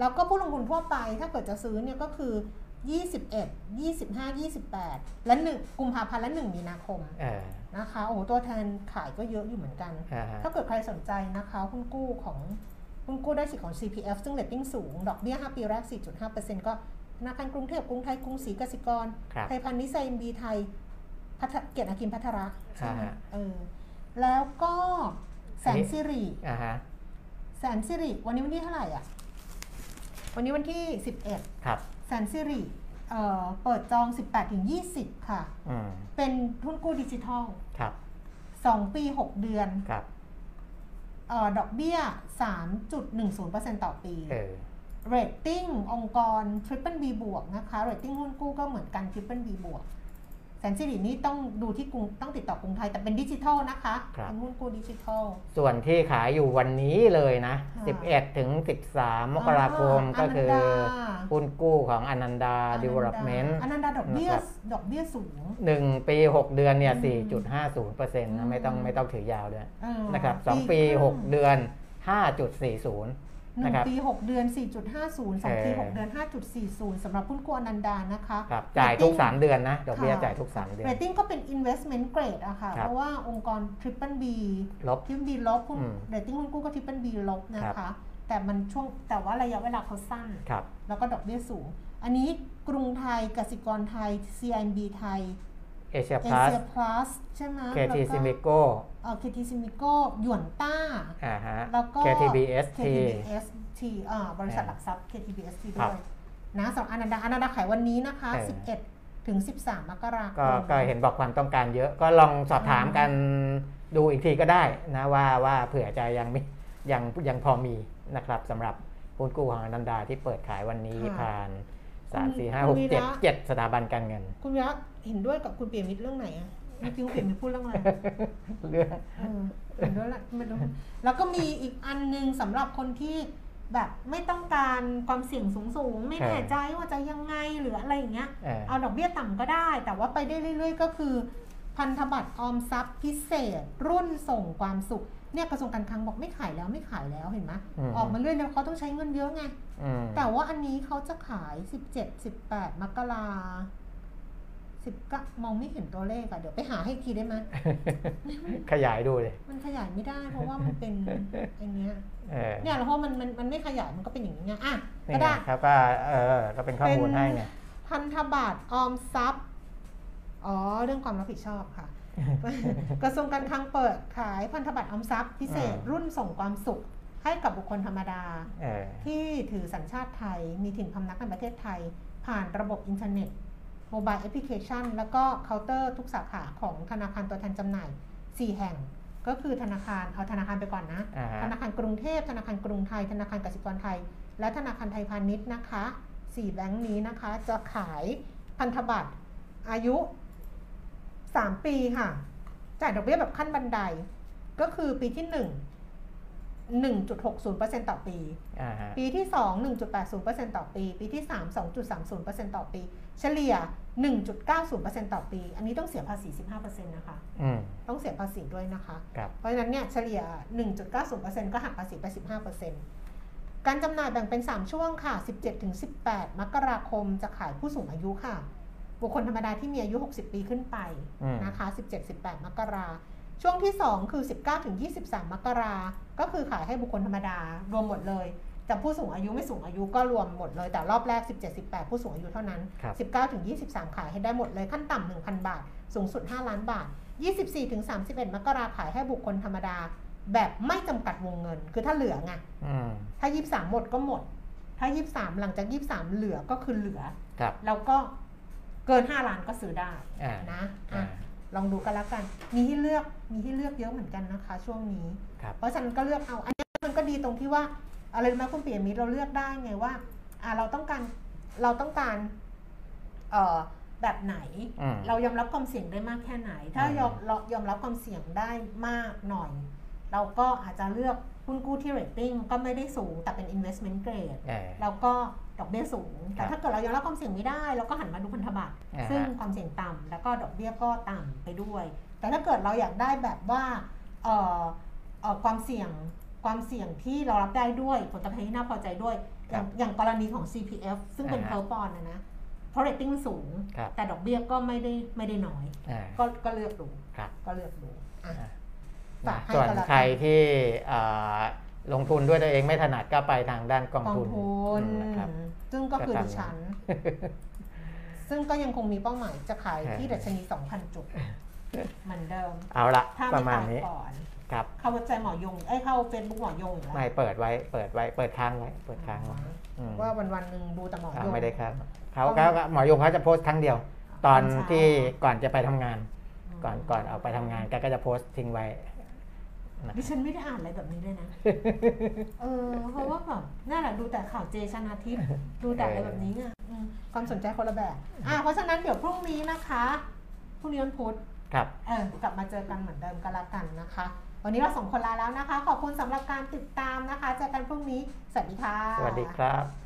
แล้วก็ผู้ลงทุนทั่วไปถ้าเกิดจะซื้อเนี่ยก็คือ 21 25 28 และ1กุมภาพันธ์และ 1 มีนาคมเออนะคะโอ้โหตัวแทนขายก็เยอะอยู่เหมือนกันอ่าฮะถ้าเกิดใครสนใจนะคะหุ้นกู้ของหุ้นกู้ได้สิทธิ์ของ CPF ซึ่งเรตติ้งสูง ดอกเบี้ย 5 ปีแรก 4.5%ก็ธนาคารกรุงเทพกรุงไทยกรุงศรีกสิกรครับไทยพาณิชย์ไซน์บีไทยพัฒเกียรตินาคินภัทรใช่ไหมอ่าฮะเออแล้วก็แสนสิริอ่าฮะแสนสิริ วันนี้วันที่เท่าไหร่อะ วันนี้วันที่ 11 ครับแสนสิริเอ่อเปิดจอง 18ถึง20 ค่ะอืมเป็นหุ้นกู้ดิจิทัลครับ2 ปี 6 เดือนครับเออดอกเบี้ย 3.10%ต่อปีเออเรตติ้งองค์กร Triple B บวกนะคะเรตติ้งหุ้นกู้ก็เหมือนกัน Triple B บวก แสนสิรินี่ต้องดูที่กรุงต้องติดต่อกรุงไทยแต่เป็นดิจิทัลนะคะครับเป็นหุ้นกู้ดิจิทัล ส่วนที่ขายอยู่วันนี้เลยนะค่ะ11 ถึง 13 มกราคมอ่าก็คืออนันดาหุ้นกู้ของอนันดาอนันดา Development อนันดาดอกเบี้ยนะครับดอกเบี้ยสูง 1 ปี 6 เดือนเนี่ยอืม4.50%นะไม่ต้องไม่ต้องถือยาวด้วยเออนะครับ2ปีครึ่ง6เดือน 5.40 หนึ่นะงครับ ปี6เดือน 4.50สองปีเออ6เดือน 5.40สำหรับหุ้นกู้อนันดานะคะครับจ่ายทุก Rating 3เดือนนะดอกเบี้ยค่ะจ่ายทุก 3 เดือน เรตติ้งก็เป็น investment grade อะค่ะ ครับเพราะว่าองค์กร Triple B ลบ Triple B ลบหุ้นอืม เรตติ้งหุ้นกู้ก็ Triple B ลบนะครัคะบแต่มันช่วงแต่ว่าระยะเวลาเขาสั้น ครับ แล้วก็ดอกเบี้ยสูง อันนี้กรุงไทยกสิกรไทย CIMB ไทยเอเชียเอพลัสเชียพลัสใช่ไหม KT แล้วก็ Zmico เอ่อ KT Zmico หยวนต้าอ่าฮะแล้วก็ KTBST KTBST อ่าบริษัทหลักทรัพย์ KTBST ครัด้บวยนะสำหรับอนันดาอนันดาขายวันนี้นะคะเออ11 ถึง 13 มกราคก็มก็เห็นบอกความต้องการเยอะก็ลองสอบถามกันดูอีกทีก็ได้นะว่าว่าเผื่อจะยังไม่ยังยังพอมีนะครับสำหรับหุ้นกู้ของอนันดาที่เปิดขายวันนี้ค่ะผ่าน3 4คุณ5 6วีระ7 7สถาบันการเงิน คุณวิระเห็นด้วยกับคุณเปียมิตรเรื่องไหนอะ เมื่อกี้คุณเปียมิตรพูดเรื่องอะไรเรื่องเออเห็นด้วยแหละไม่รู้แล้วก็มีอีกอันหนึงสำหรับคนที่แบบไม่ต้องการความเสี่ยงสูงๆ ไม่แน่ใจว่าจะยังไงหรืออะไรอย่างเงี้ยเออเอาดอกเบี้ยต่ำก็ได้ แต่ว่าไปได้เรื่อย ๆ ก็คือ พันธบัตรออมทรัพย์พิเศษ รุ่นส่งความสุขเนี่ยกระทรวงการคลังบอกไม่ขายแล้วไม่ขายแล้วเห็นไหมอืม ออกมาเรื่อยแล้วเขาต้องใช้เงินเยอะไง อืมแต่ว่าอันนี้เขาจะขาย 17 18 มกรา สิบก็มองไม่เห็นตัวเลขอะเดี๋ยวไปหาให้อีกทีได้ไหมขยายดูเลย มันขยายไม่ได้เพราะว่ามันเป็นอันเนี้ยเออเนี่ยแล้วเพราะมันมันมันไม่ขยายมันก็เป็นอย่างนี้ไงอะนี่ก็ไงได้ครับก็เออก็เป็นข้อมูลให้ไงพันธบัตรออมทรัพย์อ๋อเรื่องความรับผิดชอบค่ะ กระทรวงการคลังเปิดขายพันธบัตรออมทรัพย์พิเศษอืมรุ่นส่งความสุขให้กับบุคคลธรรมดาเออที่ถือสัญชาติไทยมีถิ่นพำนักในประเทศไทย ผ่านระบบอินเทอร์เน็ต mobile application แล้วก็เคาน์เตอร์ทุกสาขาของธนาคารตัวแทนจำหน่าย 4 แห่ง ก็คือธนาคารเอาธนาคารไปก่อนนะอ่าฮะธนาคารกรุงเทพ ธนาคารกรุงไทย ธนาคารกสิกรไทย และธนาคารไทยพาณิชย์นะคะสี่แบงค์นี้นะคะ จะขายพันธบัตรอายุ 3 ปีค่ะ จ่ายดอกเบี้ยแบบขั้นบันได ก็คือปีที่ 1 1.60%ต่อปีอ่าฮะปีที่ 2 1.80%ต่อปี ปีที่ 3 2.30%ต่อปี เฉลี่ย 1.90%ต่อปี อันนี้ต้องเสียภาษี 15%นะคะอืมต้องเสียภาษีด้วยนะคะครับเพราะฉะนั้นเนี่ยเฉลี่ย 1.90%ก็หักภาษีไป 15%การจำหน่ายแบ่งเป็น 3 ช่วงค่ะ 17-18 มกราคมจะขายผู้สูงอายุค่ะ บุคคลธรรมดาที่มีอายุ 60 ปีขึ้นไปอืมนะคะ 17-18 มกราช่วงที่ 2 คือ 19-23 มกราก็คือขายให้บุคคลธรรมดารวมหมดเลย แต่ผู้สูงอายุไม่สูงอายุก็รวมหมดเลยแต่รอบแรก 17-18 ผู้สูงอายุเท่านั้นครับ19-23 ขายให้ได้หมดเลยขั้นต่ำ1,000 บาท สูงสุด 5 ล้านบาท 24-31 มกราขายให้บุคคลธรรมดา แบบไม่จำกัดวงเงิน คือถ้าเหลือไงอืมถ้า 23 หมดก็หมด ถ้า 23 หลังจาก 23 เหลือก็คือเหลือครับแล้วก็เกิน 5 ล้านก็ซื้อได้อ่านะอ่าอะลองดูกันแล้วกัน มีให้เลือกมีให้เลือกเยอะเหมือนกันนะคะ ช่วงนี้ครับเพราะฉะนันก็เลือกเอาอันนี้มันก็ดีตรงที่ว่า อะไรรู้ไหมคุณเปียมิตรเราเลือกได้ไงว่าอ่าเราต้องการเราต้องการเอ่อแบบไหนอืมเรายอมรับความเสี่ยงได้มากแค่ไหน ถ้าอืมยอมเรายอมรับความเสี่ยงได้มากหน่อย เราก็อาจจะเลือกหุ้นกู้ที่เรตติ้งก็ไม่ได้สูงแต่เป็น investment grade เออแล้วก็ดอกเบี้ยสูงครับแต่ถ้าเกิดเรายอมรับความเสี่ยงไม่ได้ เราก็หันมาดูพันธบัตรอ่าฮะซึ่งความเสี่ยงต่ำแล้วก็ดอกเบี้ยก็ต่ำไปด้วย แต่ถ้าเกิดเราอยากได้แบบว่าเอ่อเอ่อความเสี่ยง ความเสี่ยงที่เรารับได้ด้วย ผลตอบแทนที่น่าพอใจด้วยอย่างอย่างกรณีของ CPF ซึ่งเป็นอ่าฮะ perp bond นะนะเพราะเรตติ้งสูง ครับแต่ดอกเบี้ยก็ไม่ได้ไม่ได้น้อย อ่า ก็ก็เลือกดูครับ ก็เลือกดูอะอะฝากให้ส่วนกันละกันใครที่เอ่อลงทุนด้วยตัวเองไม่ถนัดก็ไปทางด้านกองกองทุนทุนอืมนะครับ ซึ่งก็คือก็ตามดิฉัน ซึ่งก็ยังคงมีเป้าหมายจะขายที่เออดัชนี 2,000 จุด เหมือนเดิม เอาละถ้าปไม่ระมาณขายนี้ ก่อน ครับเข้าเว็บไซต์หมอยง เอ้ยเข้า Facebook หมอยงอยู่แล้วไม่เปิดไว้เปิดไว้เปิดค้างไว้เปิดค้างไว้อืมว่าวันวันๆหนึ่งดูแต่หมอยอ่างงไม่ได้ครับเขาต้องเขาหมอยงเขาจะโพสต์ครั้งเดียว ตอนตอนเช้า ที่ก่อนจะไปทำงานมก่อนก่อนออกไปทำงานแกก็จะโพสต์ทิ้งไว้ ดิฉันไม่ได้อ่านอะไรแบบนี้เลยนะ เออ เพราะว่าแบบน่าแหละดูแต่ข่าวเจชนาทิพย์ดูแต่อะไรแบบนี้ไงอืมความสนใจคนละแบบ อ่าเพราะฉะนั้นเดี๋ยวพรุ่งนี้นะคะ พรุ่งนี้วันพุธ ครับ เออกลับมาเจอกันเหมือนเดิมก็แล้วกันนะคะ วันนี้เราสองคนลาแล้วนะคะ ขอบคุณสำหรับการติดตามนะคะเจอกันพรุ่งนี้ สวัสดีค่ะ สวัสดีครับ